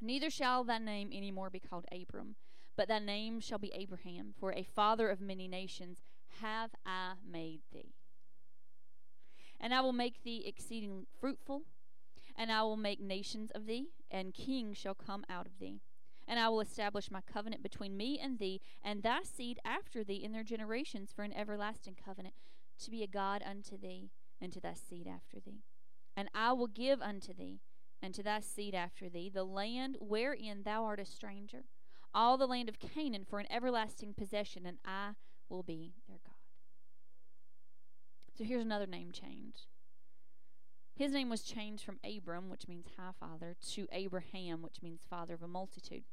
Neither shall thy name any more be called Abram, but thy name shall be Abraham, for a father of many nations have I made thee. And I will make thee exceeding fruitful, and I will make nations of thee, and kings shall come out of thee. And I will establish my covenant between me and thee, and thy seed after thee in their generations for an everlasting covenant, to be a God unto thee, and to thy seed after thee. And I will give unto thee, and to thy seed after thee, the land wherein thou art a stranger, all the land of Canaan for an everlasting possession, and I will be their God. So here's another name change. His name was changed from Abram, which means high father, to Abraham, which means father of a multitude.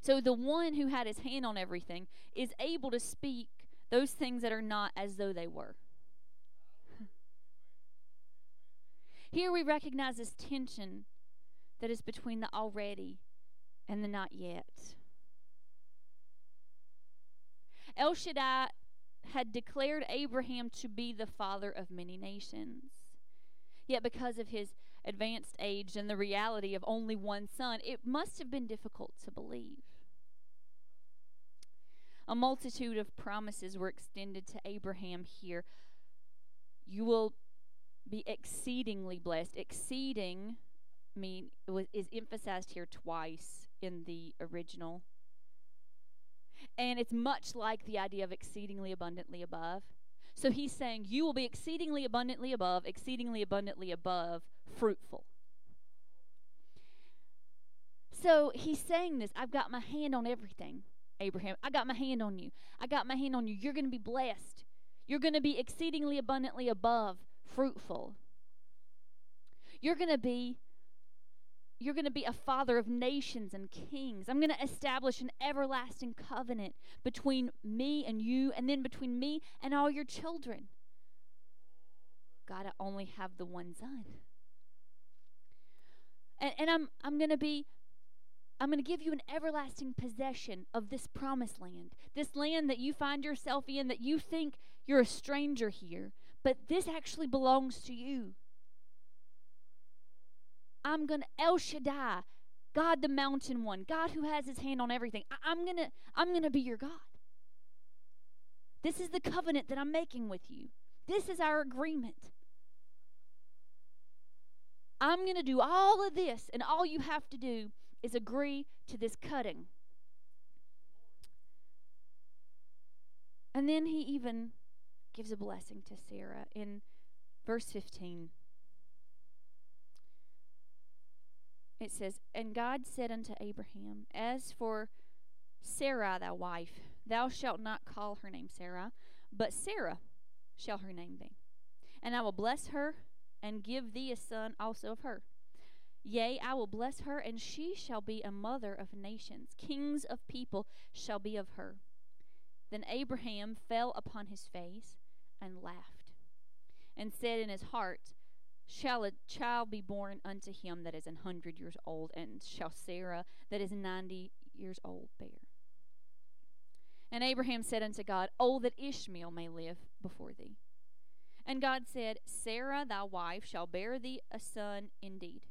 So the one who had his hand on everything is able to speak those things that are not as though they were. Here we recognize this tension that is between the already and the not yet. El Shaddai had declared Abraham to be the father of many nations. Yet, because of his advanced age and the reality of only one son, it must have been difficult to believe. A multitude of promises were extended to Abraham here. You will be exceedingly blessed. Exceeding mean was is emphasized here twice in the original. And it's much like the idea of exceedingly abundantly above. So he's saying you will be exceedingly abundantly above, exceedingly abundantly above fruitful. So he's saying this I've got my hand on everything, Abraham. I got my hand on you. I got my hand on you. You're going to be blessed. You're going to be exceedingly abundantly above fruitful. You're going to be you're going to be a father of nations and kings. I'm going to establish an everlasting covenant between me and you, and then between me and all your children. God, I only have the one son. And, and I'm, I'm going to be, I'm going to give you an everlasting possession of this promised land, this land that you find yourself in, that you think you're a stranger here, but this actually belongs to you. I'm going to El Shaddai, God the mountain one, God who has his hand on everything. I, am going to I'm going to be your God. This is the covenant that I'm making with you. This is our agreement. I'm going to do all of this and all you have to do is agree to this cutting. And then he even gives a blessing to Sarah in verse 15. It says, And God said unto Abraham, As for Sarah thy wife, thou shalt not call her name Sarai, but Sarah shall her name be. And I will bless her, and give thee a son also of her. Yea, I will bless her, and she shall be a mother of nations. Kings of people shall be of her. Then Abraham fell upon his face and laughed, and said in his heart, shall a child be born unto him that is an hundred years old, and shall Sarah that is ninety years old bear. And Abraham said unto God, Oh, that Ishmael may live before thee. And God said, Sarah thy wife shall bear thee a son indeed.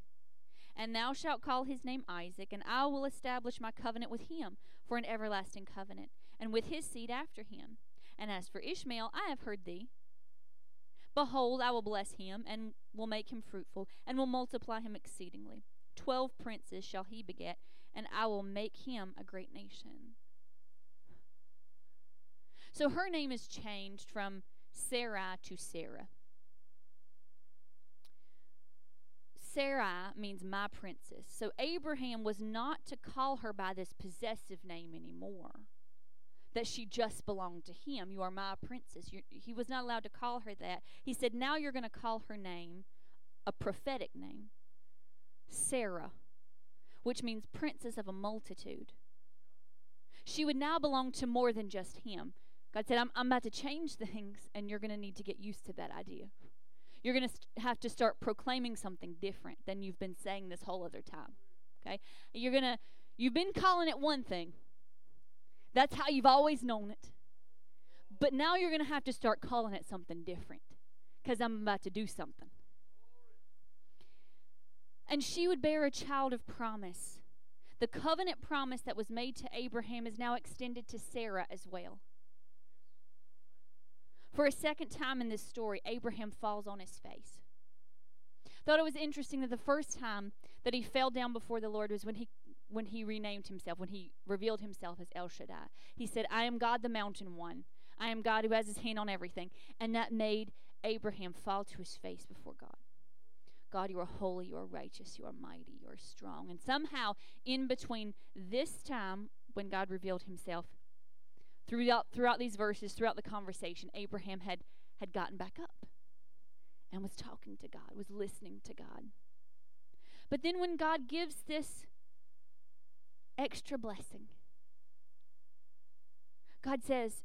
And thou shalt call his name Isaac, and I will establish my covenant with him for an everlasting covenant, and with his seed after him. And as for Ishmael, I have heard thee. Behold, I will bless him, and will make him fruitful, and will multiply him exceedingly. Twelve princes shall he beget, and I will make him a great nation. So her name is changed from Sarai to Sarah. Sarai means my princess. So Abraham was not to call her by this possessive name anymore that she just belonged to him. You are my princess. You're, he was not allowed to call her that. He said, Now you're going to call her name a prophetic name Sarah, which means princess of a multitude. She would now belong to more than just him. God said, I'm, I'm about to change <laughs> things, and you're going to need to get used to that idea. You're going to st- have to start proclaiming something different than you've been saying this whole other time. Okay? You're going to, you've been calling it one thing, that's how you've always known it. But now you're going to have to start calling it something different because I'm about to do something. And she would bear a child of promise. The covenant promise that was made to Abraham is now extended to Sarah as well. For a second time in this story, Abraham falls on his face. Thought it was interesting that the first time that he fell down before the Lord was when he when he renamed himself, when he revealed himself as El Shaddai. He said, I am God, the mountain one. I am God who has his hand on everything. And that made Abraham fall to his face before God. God, you are holy, you are righteous, you are mighty, you are strong. And somehow, in between this time when God revealed himself, throughout, throughout these verses, throughout the conversation, Abraham had, had gotten back up and was talking to God, was listening to God. But then when God gives this extra blessing. God says,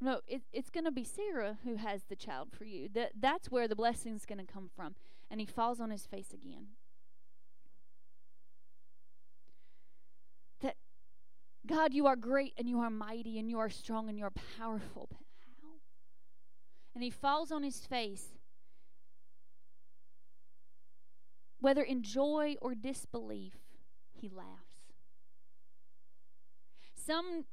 no, it, it's going to be Sarah who has the child for you. That, that's where the blessing is going to come from. and he falls on his face again. That God, you are great and you are mighty and you are strong and you are powerful. And he falls on his face, whether in joy or disbelief, he laughs. Some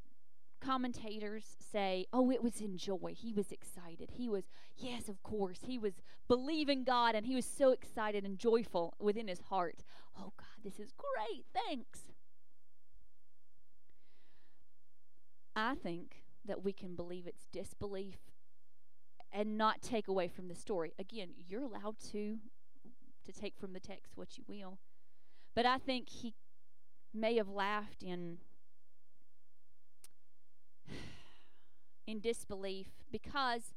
commentators say, oh, it was in joy. He was excited. He was, yes, of course. He was believing God and he was so excited and joyful within his heart. Oh, God, this is great. Thanks. I think that we can believe it's disbelief and not take away from the story. Again, you're allowed to to take from the text what you will. But I think he may have laughed in in disbelief because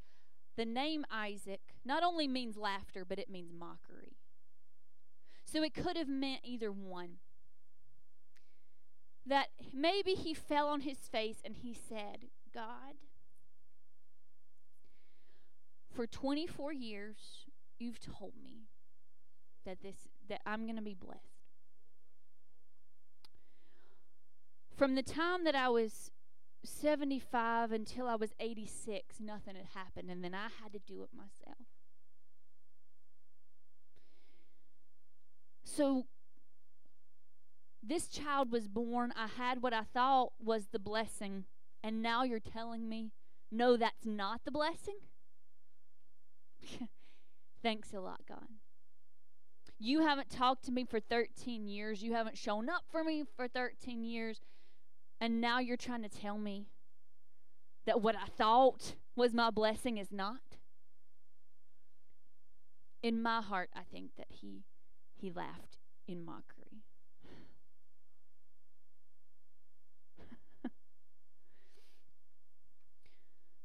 the name Isaac not only means laughter, but it means mockery. So it could have meant either one. That maybe he fell on his face and he said, God, for 24 years, you've told me that this that I'm going to be blessed. From the time that I was 75 until I was 86, nothing had happened, and then I had to do it myself. So, this child was born. I had what I thought was the blessing, and now you're telling me, no, that's not the blessing? <laughs> Thanks a lot, God. You haven't talked to me for 13 years. You haven't shown up for me for 13 years. And now you're trying to tell me that what I thought was my blessing is not? In my heart, I think that he he laughed in mockery. <laughs>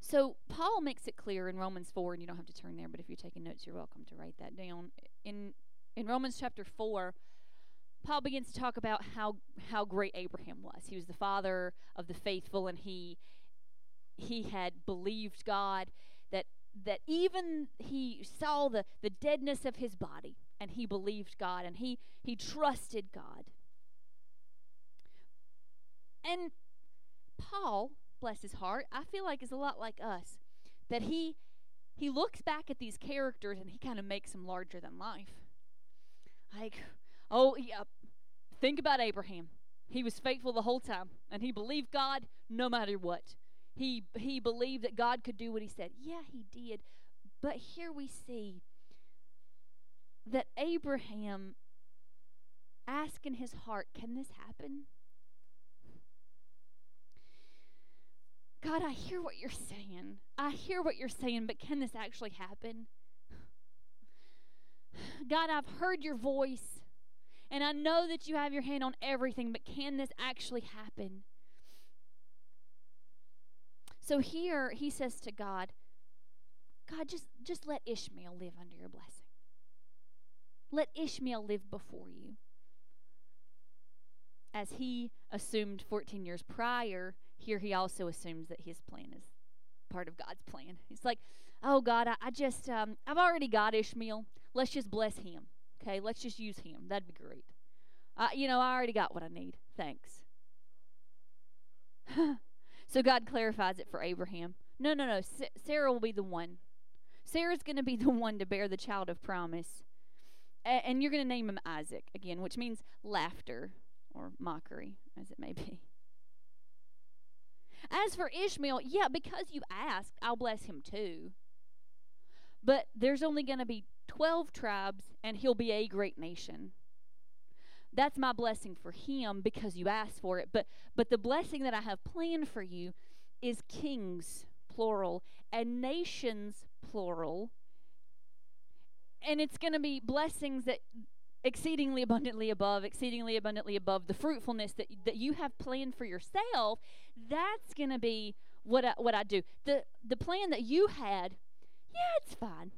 so Paul makes it clear in Romans 4 and you don't have to turn there, but if you're taking notes, you're welcome to write that down. In in Romans chapter 4, Paul begins to talk about how how great Abraham was. He was the father of the faithful and he he had believed God that that even he saw the the deadness of his body and he believed God and he he trusted God. And Paul, bless his heart, I feel like is a lot like us that he he looks back at these characters and he kind of makes them larger than life. Like, oh, yeah, uh, think about Abraham. He was faithful the whole time, and he believed God no matter what. He he believed that God could do what he said. Yeah, he did. But here we see that Abraham asked in his heart, Can this happen? God, I hear what you're saying. I hear what you're saying, but can this actually happen? <sighs> God, I've heard your voice, and I know that you have your hand on everything, but can this actually happen? So here he says to God, God, just, just let Ishmael live under your blessing. Let Ishmael live before you. As he assumed 14 years prior, here he also assumes that his plan is part of God's plan. He's like, oh, God, I, I just, um, I've already got Ishmael. Let's just bless him. Okay, let's just use him. That'd be great. Uh, you know, I already got what I need. Thanks. <laughs> so God clarifies it for Abraham. No, no, no. Sa- Sarah will be the one. Sarah's going to be <laughs> the one to bear the child of promise. A- and you're going to name him Isaac, again, which means laughter or mockery, as it may be. As for Ishmael, yeah, because you asked, I'll bless him too. But there's only going to be 12 tribes, and he'll be a great nation. That's my blessing for him because you asked for it. But but the blessing that I have planned for you is kings plural and nations plural. And it's going to be blessings that exceedingly abundantly above, exceedingly abundantly above the fruitfulness that that you have planned for yourself. That's going to be what I, what I do. The the plan that you had, yeah, it's fine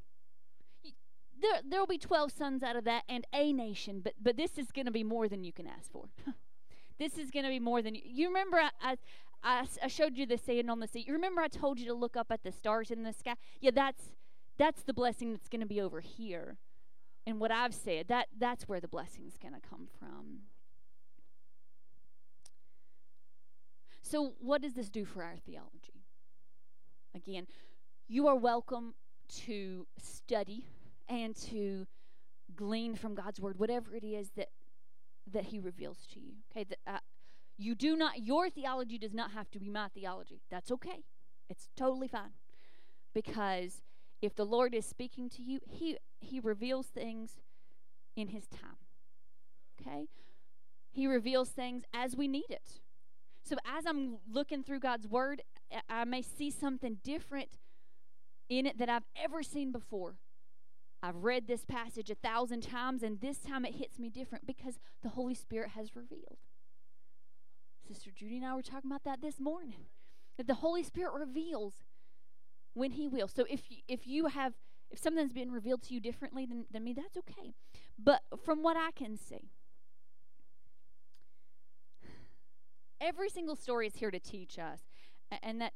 there there will be 12 sons out of that and a nation but but this is going to be more than you can ask for <laughs> this is going to be more than you, you remember I, I I, I showed you the sand on the sea. You remember I told you to look up at the stars in the sky? Yeah, that's that's the blessing that's going to be over here and what I've said, that that's where the blessing's going to come from. So, what does this do for our theology? Again, you are welcome to study and to glean from God's word, whatever it is that that He reveals to you. Okay, that uh, you do not. Your theology does not have to be my theology. That's okay. It's totally fine, because if the Lord is speaking to you, He He reveals things in His time. Okay, He reveals things as we need it. So as I'm looking through God's Word, I- I may see something different in it that I've ever seen before. I've read this passage a thousand times, and this time it hits me different because the Holy Spirit has revealed. Sister Judy and I were talking about that this morning. That the Holy Spirit reveals when He will. So if you, if you have if something's been revealed to you differently than, than me, that's okay. But from what I can see, every single story is here to teach us, and that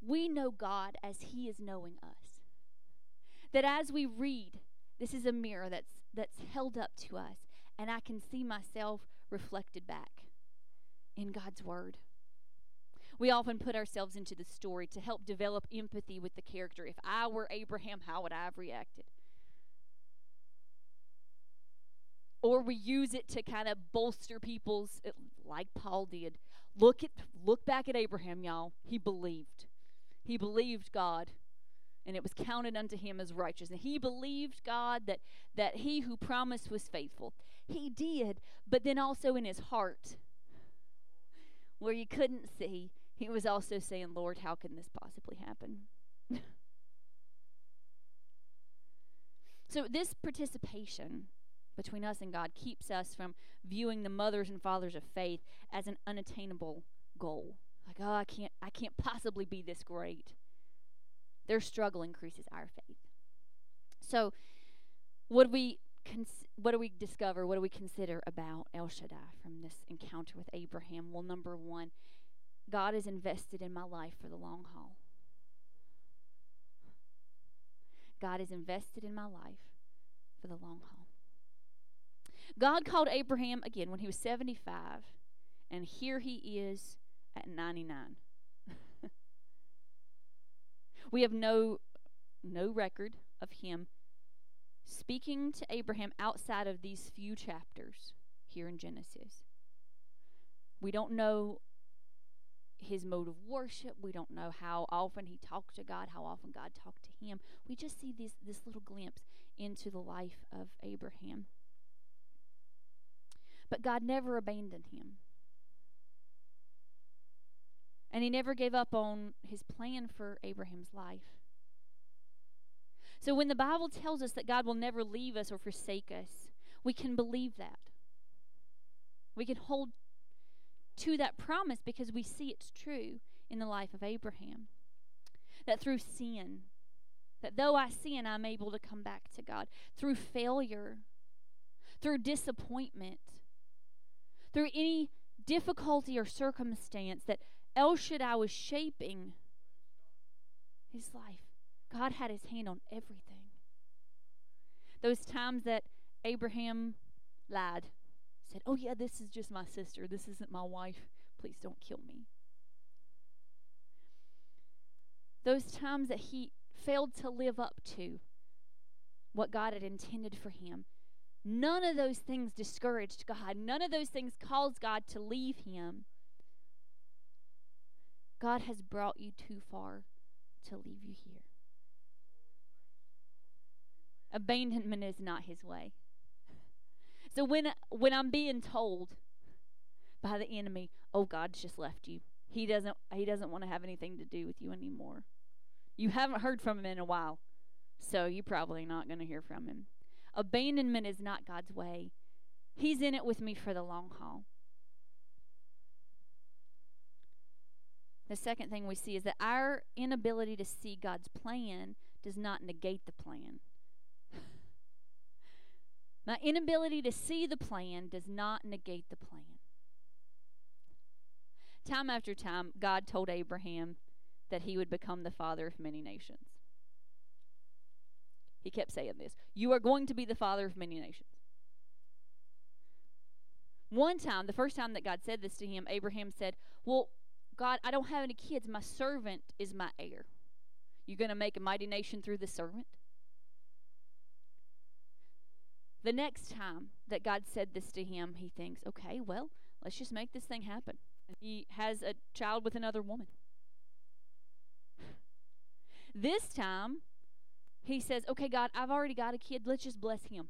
we know God as He is knowing us. That as we read, this is a mirror that's that's held up to us, and I can see myself reflected back in God's Word. We often put ourselves into the story to help develop empathy with the character. If I were Abraham, how would I have reacted? Or we use it to kind of bolster people's, uh, like Paul did. Look at, look back at Abraham, y'all. He believed. He believed God, and it was counted unto him as righteousness. He believed God that that he who promised was faithful. He did, but then also in his heart, where you couldn't see, he was also saying, Lord, how can this possibly happen? <laughs> so, this participation between us and God keeps us from viewing the mothers and fathers of faith as an unattainable goal. Like, oh, I can't, I can't possibly be this great. Their struggle increases our faith. So, what do we cons- what do we discover? What do we consider about El Shaddai from this encounter with Abraham? Well, number one, God is invested in my life for the long haul. God is invested in my life for the long haul. God called Abraham again when he was 75, and here he is at 99. We have no no record of him speaking to Abraham outside of these few chapters here in Genesis. We don't know his mode of worship. We don't know how often he talked to God, how often God talked to him. We just see this this little glimpse into the life of Abraham. But God never abandoned him. And he never gave up on his plan for Abraham's life. So when the Bible tells us that God will never leave us or forsake us, we can believe that. We can hold to that promise because we see it's true in the life of Abraham. That through sin, that though I sin, I'm able to come back to God. Through failure, through disappointment, through any difficulty or circumstance that El Shaddai was shaping his life. God had his hand on everything. Those times that Abraham lied, said, Oh, yeah, this is just my sister. This isn't my wife. Please don't kill me. Those times that he failed to live up to what God had intended for him. None of those things discouraged God. None of those things caused God to leave him. God has brought you too far to leave you here. Abandonment is not his way. So when when I'm being told by the enemy, "Oh, God's just left you. He doesn't he doesn't want to have anything to do with you anymore." You haven't heard from him in a while. So you're probably not going to hear from him. Abandonment is not God's way. He's in it with me for the long haul. The second thing we see is that our inability to see God's plan does not negate the plan. <laughs> My inability to see the plan does not negate the plan. Time after time, God told Abraham that he would become the father of many nations. he kept saying this You are going to be the father of many nations. One time, the first time that God said this to him, Abraham said, Well, God, I don't have any kids. My servant is my heir. You're going to make a mighty nation through the servant? The next time that God said this to him, he thinks, okay, well, let's just make this thing happen. He has a child with another woman. This time, he says, okay, God, I've already got a kid. Let's just bless him.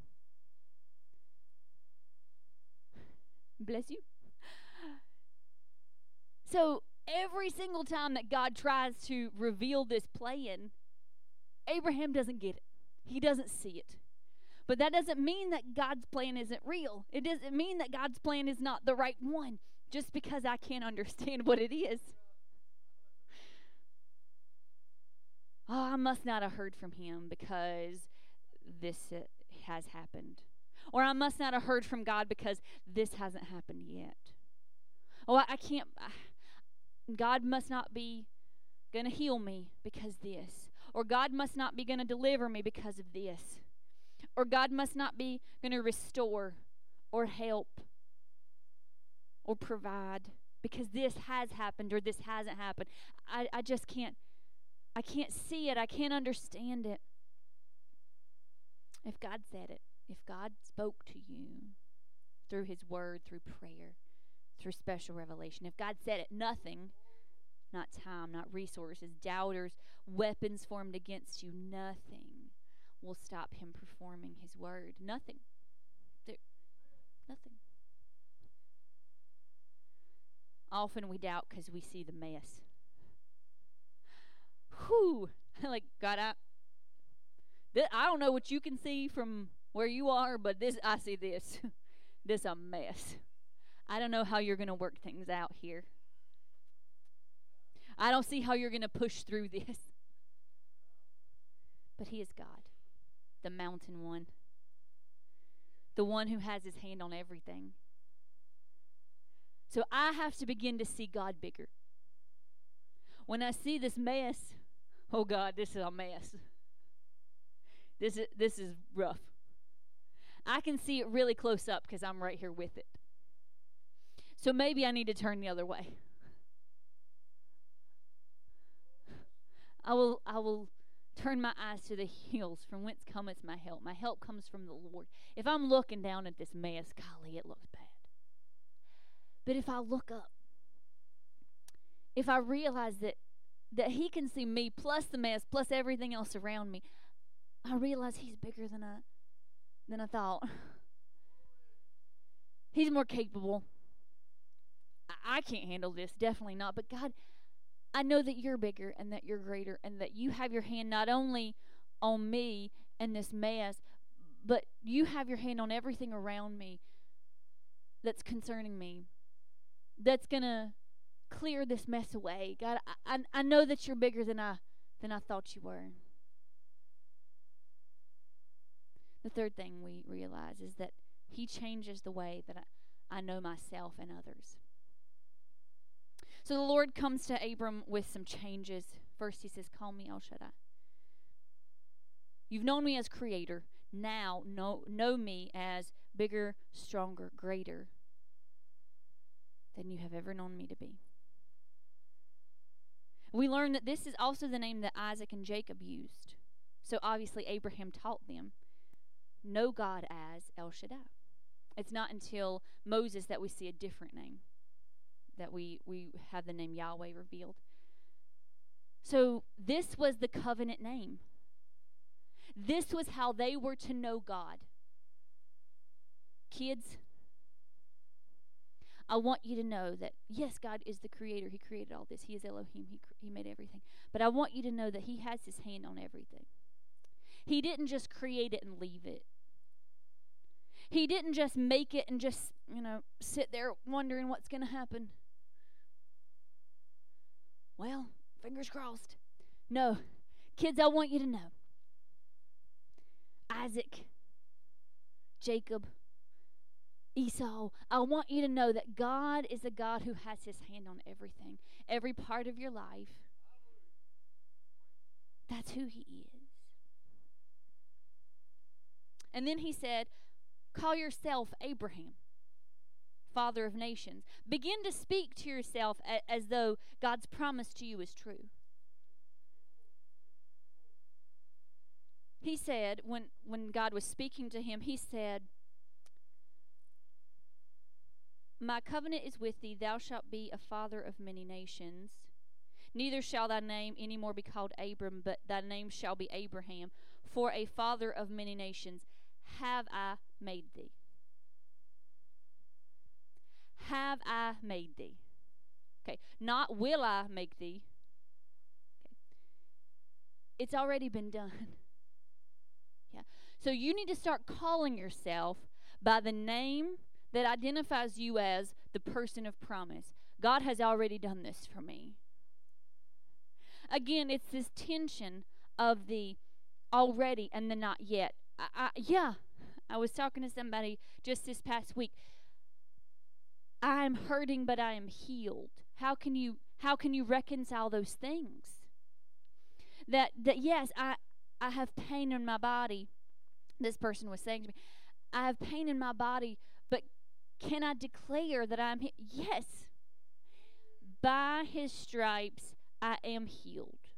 Bless you. So every single time that God tries to reveal this plan, Abraham doesn't get it. He doesn't see it. But that doesn't mean that God's plan isn't real. It doesn't mean that God's plan is not the right one just because I can't understand what it is. Oh, I must not have heard from him because this uh, has happened. Or I must not have heard from God because this hasn't happened yet. Oh, I, I can't. I, God must not be going to heal me because this. Or God must not be going to deliver me because of this. Or God must not be going to restore or help or provide because this has happened or this hasn't happened. I, I just can't I can't see it. I can't understand it. If God said it, if God spoke to you through his word, through prayer, through special revelation, if God said it, nothing, not time, not resources, doubters, weapons formed against you, nothing will stop him performing his word. Nothing. There, nothing. Often we doubt because we see the mess. Whew. <laughs> like, God, I, th- I don't know what you can see from where you are, but this I see this. <laughs> this a mess. I don't know how you're going to work things out here. I don't see how you're going to push through this. <laughs> But He is God, the mountain one, the one who has His hand on everything. So I have to begin to see God bigger. When I see this mess, oh God, this is a mess. This is this is rough. I can see it really close up because I'm right here with it. So maybe I need to turn the other way. I will I will turn my eyes to the hills from whence cometh my help. My help comes from the Lord. If I'm looking down at this mess, golly, it looks bad. But if I look up, if I realize that that he can see me plus the mess plus everything else around me, I realize he's bigger than I than I thought. He's more capable. I, can't handle this, definitely not. But God, I know that you're bigger and that you're greater and that you have your hand not only on me and this mess, but you have your hand on everything around me that's concerning me, that's going to clear this mess away. God, I, I, I know that you're bigger than I than I thought you were. The third thing we realize is that he changes the way that I, I know myself and others. So the Lord comes to Abram with some changes. First, he says, Call me El Shaddai. You've known me as creator. Now, know, know me as bigger, stronger, greater than you have ever known me to be. We learn that this is also the name that Isaac and Jacob used. So obviously, Abraham taught them know God as El Shaddai. It's not until Moses that we see a different name, that we, we have the name Yahweh revealed. So this was the covenant name. This was how they were to know God. Kids, I want you to know that, yes, God is the creator. He created all this. He is Elohim. He, he made everything. But I want you to know that He has His hand on everything. He didn't just create it and leave it. He didn't just make it and just, you know, sit there wondering what's going to happen. Well, fingers crossed. No. Kids, I want you to know Isaac, Jacob, Esau, I want you to know that God is a God who has his hand on everything, every part of your life. That's who he is. And then he said, Call yourself Abraham, father of nations. Begin to speak to yourself as though God's promise to you is true. He said, when, when God was speaking to him, he said, My covenant is with thee, thou shalt be a father of many nations. Neither shall thy name any more be called Abram, but thy name shall be Abraham. For a father of many nations have I made thee. Have I made thee. Okay, not will I make thee. Okay. It's already been done. <laughs> Yeah. So you need to start calling yourself by the name that identifies you as the person of promise. God has already done this for me. Again, it's this tension of the already and the not yet. I, I, yeah, I was talking to somebody just this past week. I am hurting, but I am healed. How can you how can you reconcile those things? That that yes, I I have pain in my body. This person was saying to me, I have pain in my body, but can I declare that I'm he- yes. By his stripes I am healed.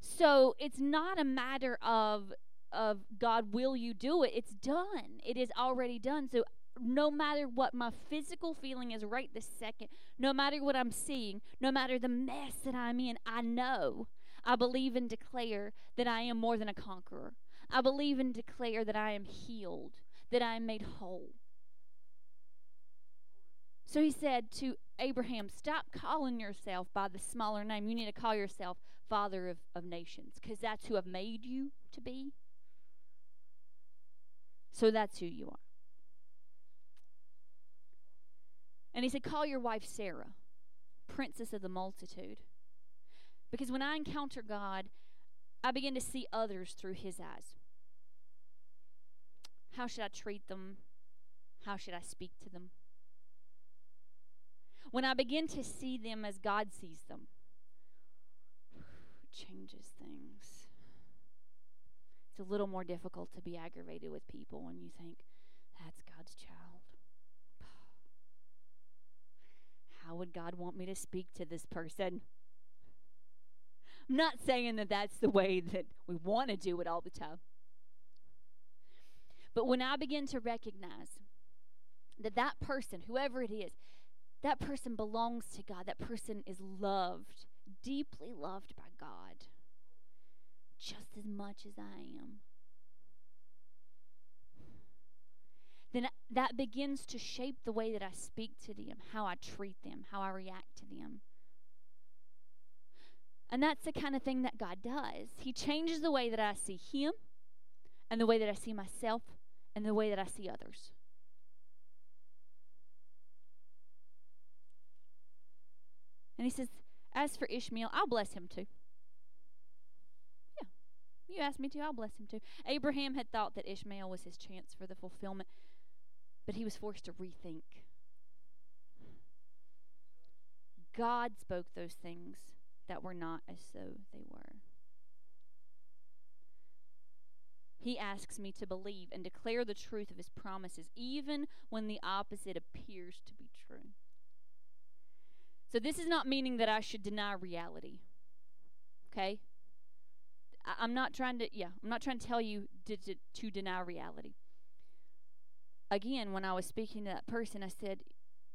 So it's not a matter of of God will you do it? It's done. It is already done. So no matter what my physical feeling is right this second, no matter what I'm seeing, no matter the mess that I'm in, I know, I believe and declare that I am more than a conqueror. I believe and declare that I am healed, that I am made whole. So he said to Abraham, Stop calling yourself by the smaller name. You need to call yourself Father of, of Nations, because that's who I've made you to be. So that's who you are. And he said, Call your wife Sarah, princess of the multitude. Because when I encounter God, I begin to see others through his eyes. How should I treat them? How should I speak to them? When I begin to see them as God sees them, it <sighs> changes things. It's a little more difficult to be aggravated with people when you think, that's God's child. How would God want me to speak to this person? I'm not saying that that's the way that we want to do it all the time. But when I begin to recognize that that person, whoever it is, that person belongs to God, that person is loved, deeply loved by God, just as much as I am, then that begins to shape the way that I speak to them, how I treat them, how I react to them. And that's the kind of thing that God does. He changes the way that I see Him, and the way that I see myself, and the way that I see others. And He says, As for Ishmael, I'll bless him too. Yeah, you asked me to, I'll bless him too. Abraham had thought that Ishmael was his chance for the fulfillment, but he was forced to rethink. God spoke those things that were not as though they were. He asks me to believe and declare the truth of his promises, even when the opposite appears to be true. So, this is not meaning that I should deny reality. Okay? I, I'm not trying to, yeah, I'm not trying to tell you to, to, to deny reality. Again, when I was speaking to that person, I said,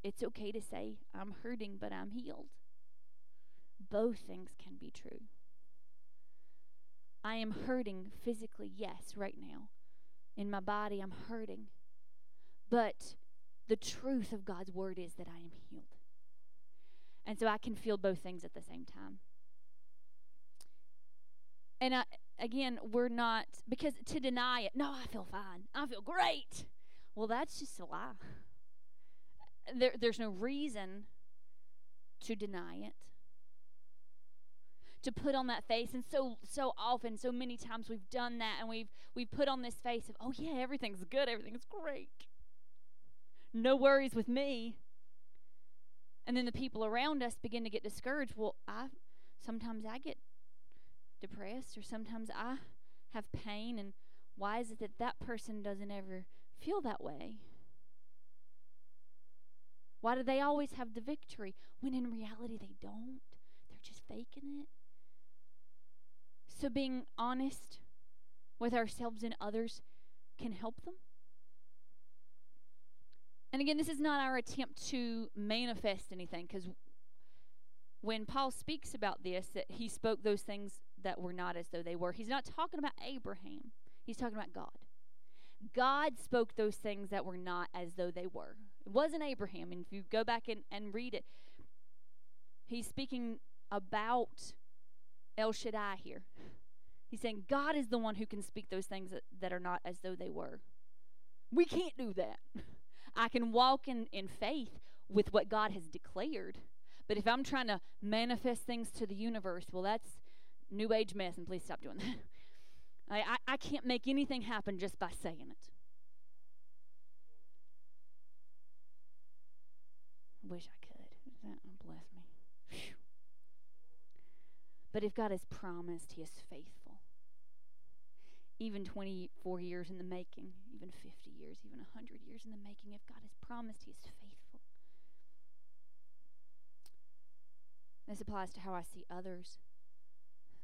it's okay to say, I'm hurting, but I'm healed. Both things can be true. I am hurting physically, yes, right now. In my body, I'm hurting. But the truth of God's word is that I am healed. And so I can feel both things at the same time. And I, again, we're not, because to deny it, no, I feel fine. I feel great. Well, that's just a lie. There, there's no reason to deny it. To put on that face and so so often so many times we've done that and we've we've put on this face of oh yeah everything's good everything's great. No worries with me. And then the people around us begin to get discouraged. Well i sometimes i get depressed or sometimes i have pain and Why is it that that person doesn't ever feel that way? Why do they always have the victory when in reality they don't? They're just faking it. So being honest with ourselves and others can help them. And again, this is not our attempt to manifest anything because when Paul speaks about this, that he spoke those things that were not as though they were, he's not talking about Abraham, he's talking about God. God spoke those things that were not as though they were. It wasn't Abraham. And if you go back and, and read it, he's speaking about El Shaddai here. He's saying God is the one who can speak those things that, that are not as though they were. We can't do that. I can walk in, in faith with what God has declared. But if I'm trying to manifest things to the universe, well, that's new age mess, and please stop doing that. I, I, I can't make anything happen just by saying it. Wish I could. That bless me. Phew. But if God has promised, He is faithful. Even 24 years in the making, even 50 years, even 100 years in the making, if God has promised, He is faithful. This applies to how I see others.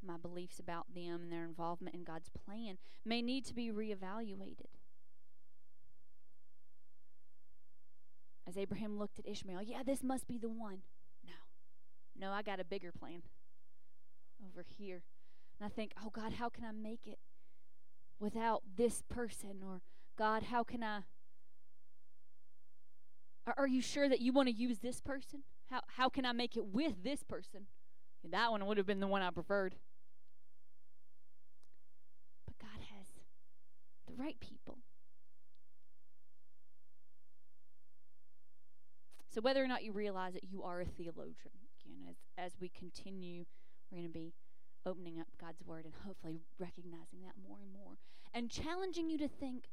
My beliefs about them and their involvement in God's plan may need to be reevaluated. As Abraham looked at Ishmael, yeah, this must be the one. No, no, I got a bigger plan over here. And I think, oh God, how can I make it without this person? Or God, how can I? Are, you sure that you want to use this person? How how can I make it with this person? That one would have been the one I preferred. But God has the right people. So whether or not you realize that you are a theologian, again, as as we continue, we're going to be opening up God's word and hopefully recognizing that more and more and challenging you to think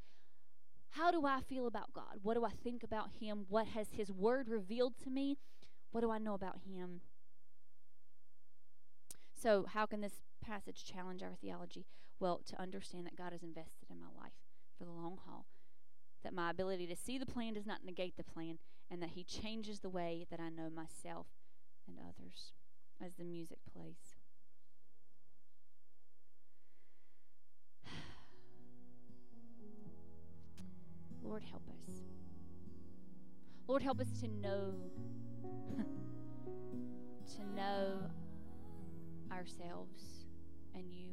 how do I feel about God? What do I think about him? What has his word revealed to me? What do I know about him? So, how can this passage challenge our theology? Well, to understand that God is invested in my life for the long haul, that my ability to see the plan does not negate the plan, and that He changes the way that I know myself and others as the music plays. <sighs> Lord, help us. Lord, help us to know, <laughs> to know ourselves and you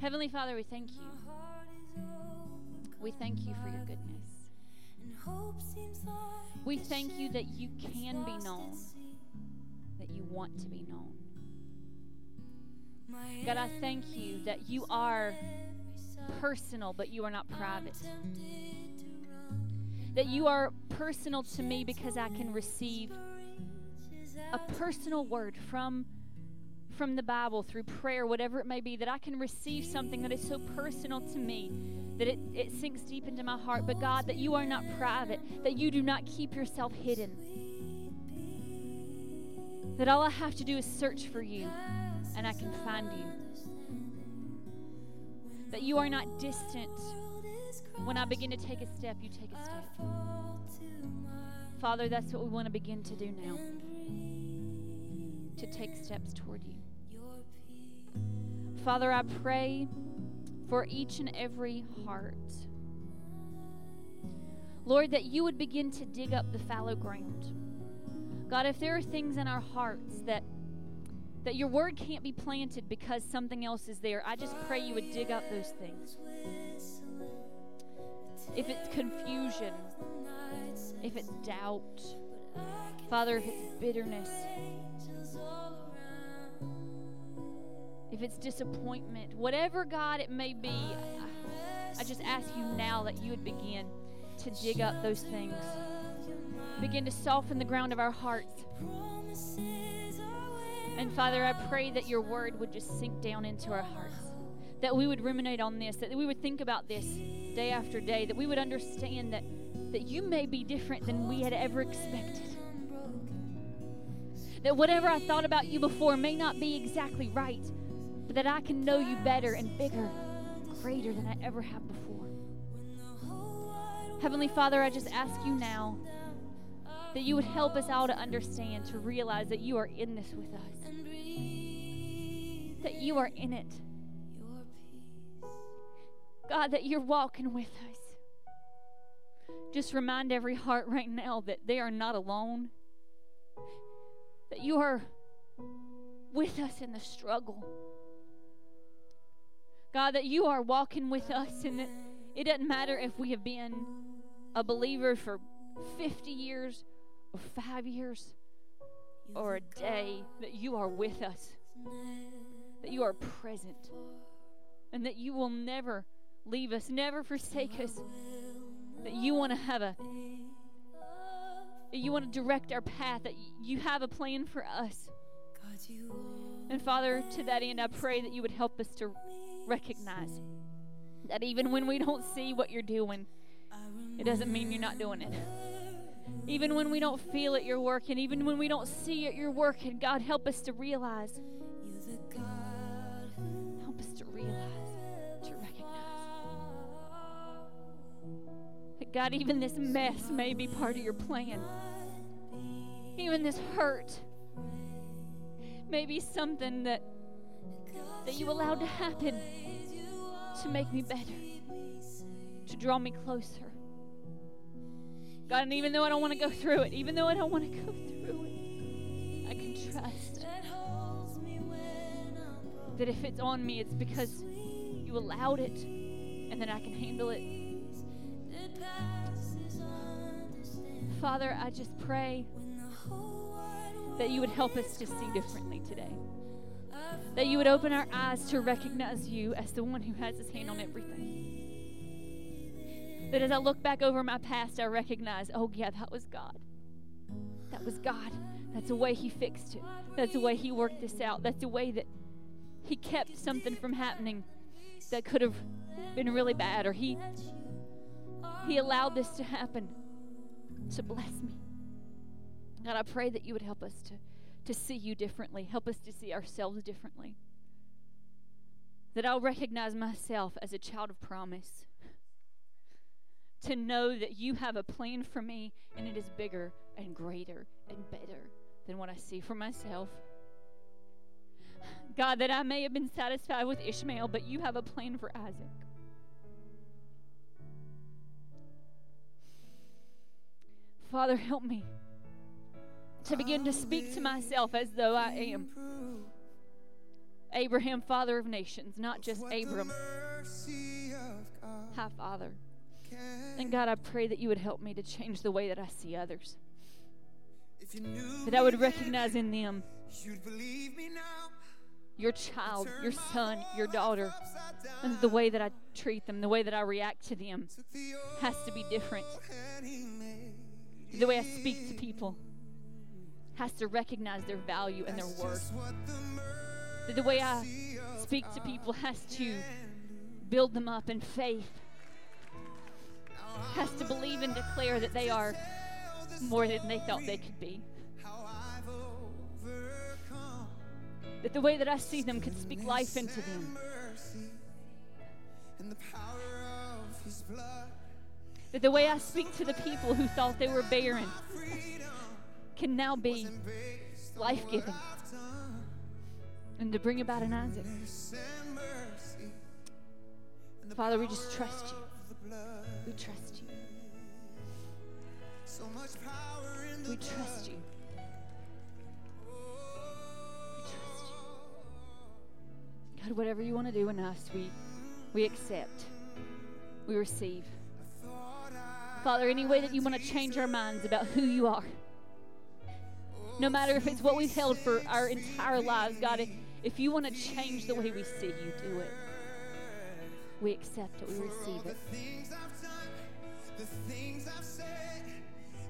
Heavenly Father, we thank you. my heart is overcome We thank you for your goodness. and hope seems like We thank you that you can be known, that you want to be known. God, I thank you that you are personal, but you are not private. I'm tempted to run. That you are personal to me because I can receive a personal word from from the Bible through prayer, whatever it may be, that I can receive something that is so personal to me that it, it sinks deep into my heart. But God, that you are not private, that you do not keep yourself hidden. That all I have to do is search for you and I can find you. That you are not distant. When I begin to take a step, you take a step. Father, that's what we want to begin to do now to take steps toward you. Father, I pray for each and every heart. Lord, that you would begin to dig up the fallow ground. God, if there are things in our hearts that that your word can't be planted because something else is there, I just pray you would dig up those things. If it's confusion, if it's doubt, Father, if it's bitterness, if it's disappointment, whatever God it may be, I, just ask you now that you would begin to dig up those things. Begin to soften the ground of our hearts. And Father, I pray that your word would just sink down into our hearts. That we would ruminate on this, that we would think about this day after day, that we would understand that, that you may be different than we had ever expected. That whatever I thought about you before may not be exactly right, that I can know you better and bigger, greater than I ever have before. Heavenly Father, I just ask you now that you would help us all to understand, to realize that you are in this with us, that you are in it. God, that you're walking with us. Just remind every heart right now that they are not alone, that you are with us in the struggle. God, that you are walking with us, and that it doesn't matter if we have been a believer for 50 years or five years or a day, that you are with us, that you are present, and that you will never leave us, never forsake us, that you want to have a you want to direct our path, that you have a plan for us. And Father, to that end, I pray that you would help us to recognize that even when we don't see what you're doing, it doesn't mean you're not doing it. Even when we don't feel it, you're working. Even when we don't see it, you're working. God, help us to realize. Help us to realize, to recognize. That God, even this mess may be part of your plan. Even this hurt may be something that that you allowed to happen to make me better, to draw me closer. God, and even though I don't want to go through it, even though I don't want to go through it, I can trust that if it's on me, it's because you allowed it and that I can handle it. Father, I just pray that you would help us to see differently today. That you would open our eyes to recognize you as the one who has his hand on everything. That as I look back over my past, I recognize, oh, yeah, that was God. That was God. That's the way He fixed it. That's the way He worked this out. That's the way that He kept something from happening that could have been really bad, or He He allowed this to happen to bless me. God, I pray that you would help us to, to see you differently, help us to see ourselves differently. That I'll recognize myself as a child of promise. To know that you have a plan for me and it is bigger and greater and better than what I see for myself. God, that I may have been satisfied with Ishmael, but you have a plan for Isaac. Father, help me to begin to speak to myself as though I am Abraham, father of nations, not just Abram. Hi, Father. And God, I pray that you would help me to change the way that I see others. That I would recognize in them You'd believe me now. your child, your son, your daughter, and the way that I treat them, the way that I react to them has to be different. The way I speak to people has to recognize their value and their worth. That the way I speak to people has to build them up in faith, has to believe and declare that they are more than they thought they could be. That the way that I see them could speak life into them. And the power of his blood. That the way I speak to the people who thought they were barren can now be life giving. And to bring about an Isaac. Father, we just trust you. We trust you. So much power in the We trust you. We trust you. God, whatever you want to do in us, we, we accept. We receive. Father, any way that you want to change our minds about who you are, no matter if it's what we've held for our entire lives, God, if- if you want to change the way we see you, do it. We accept it, we receive it. things I've done, the things I've said,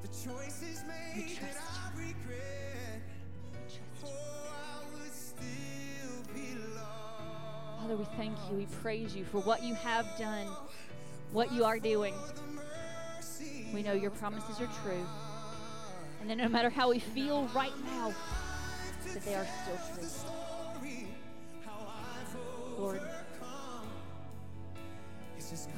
the choices We made trust that I regret. Oh, you. I would still be lost. Father, we thank you. We praise you for what you have done, what you are doing. We know your promises are true. And then no matter how we feel right now, that they are still true. Lord. Just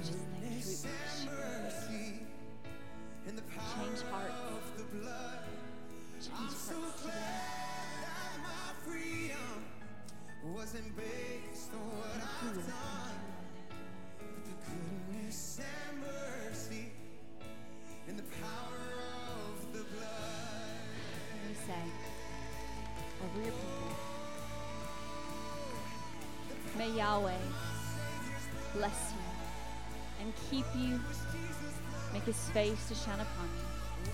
Yahweh bless you and keep you. Make his face to shine upon you.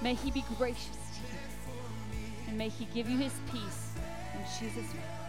May he be gracious to you. And may he give you his peace in Jesus' name.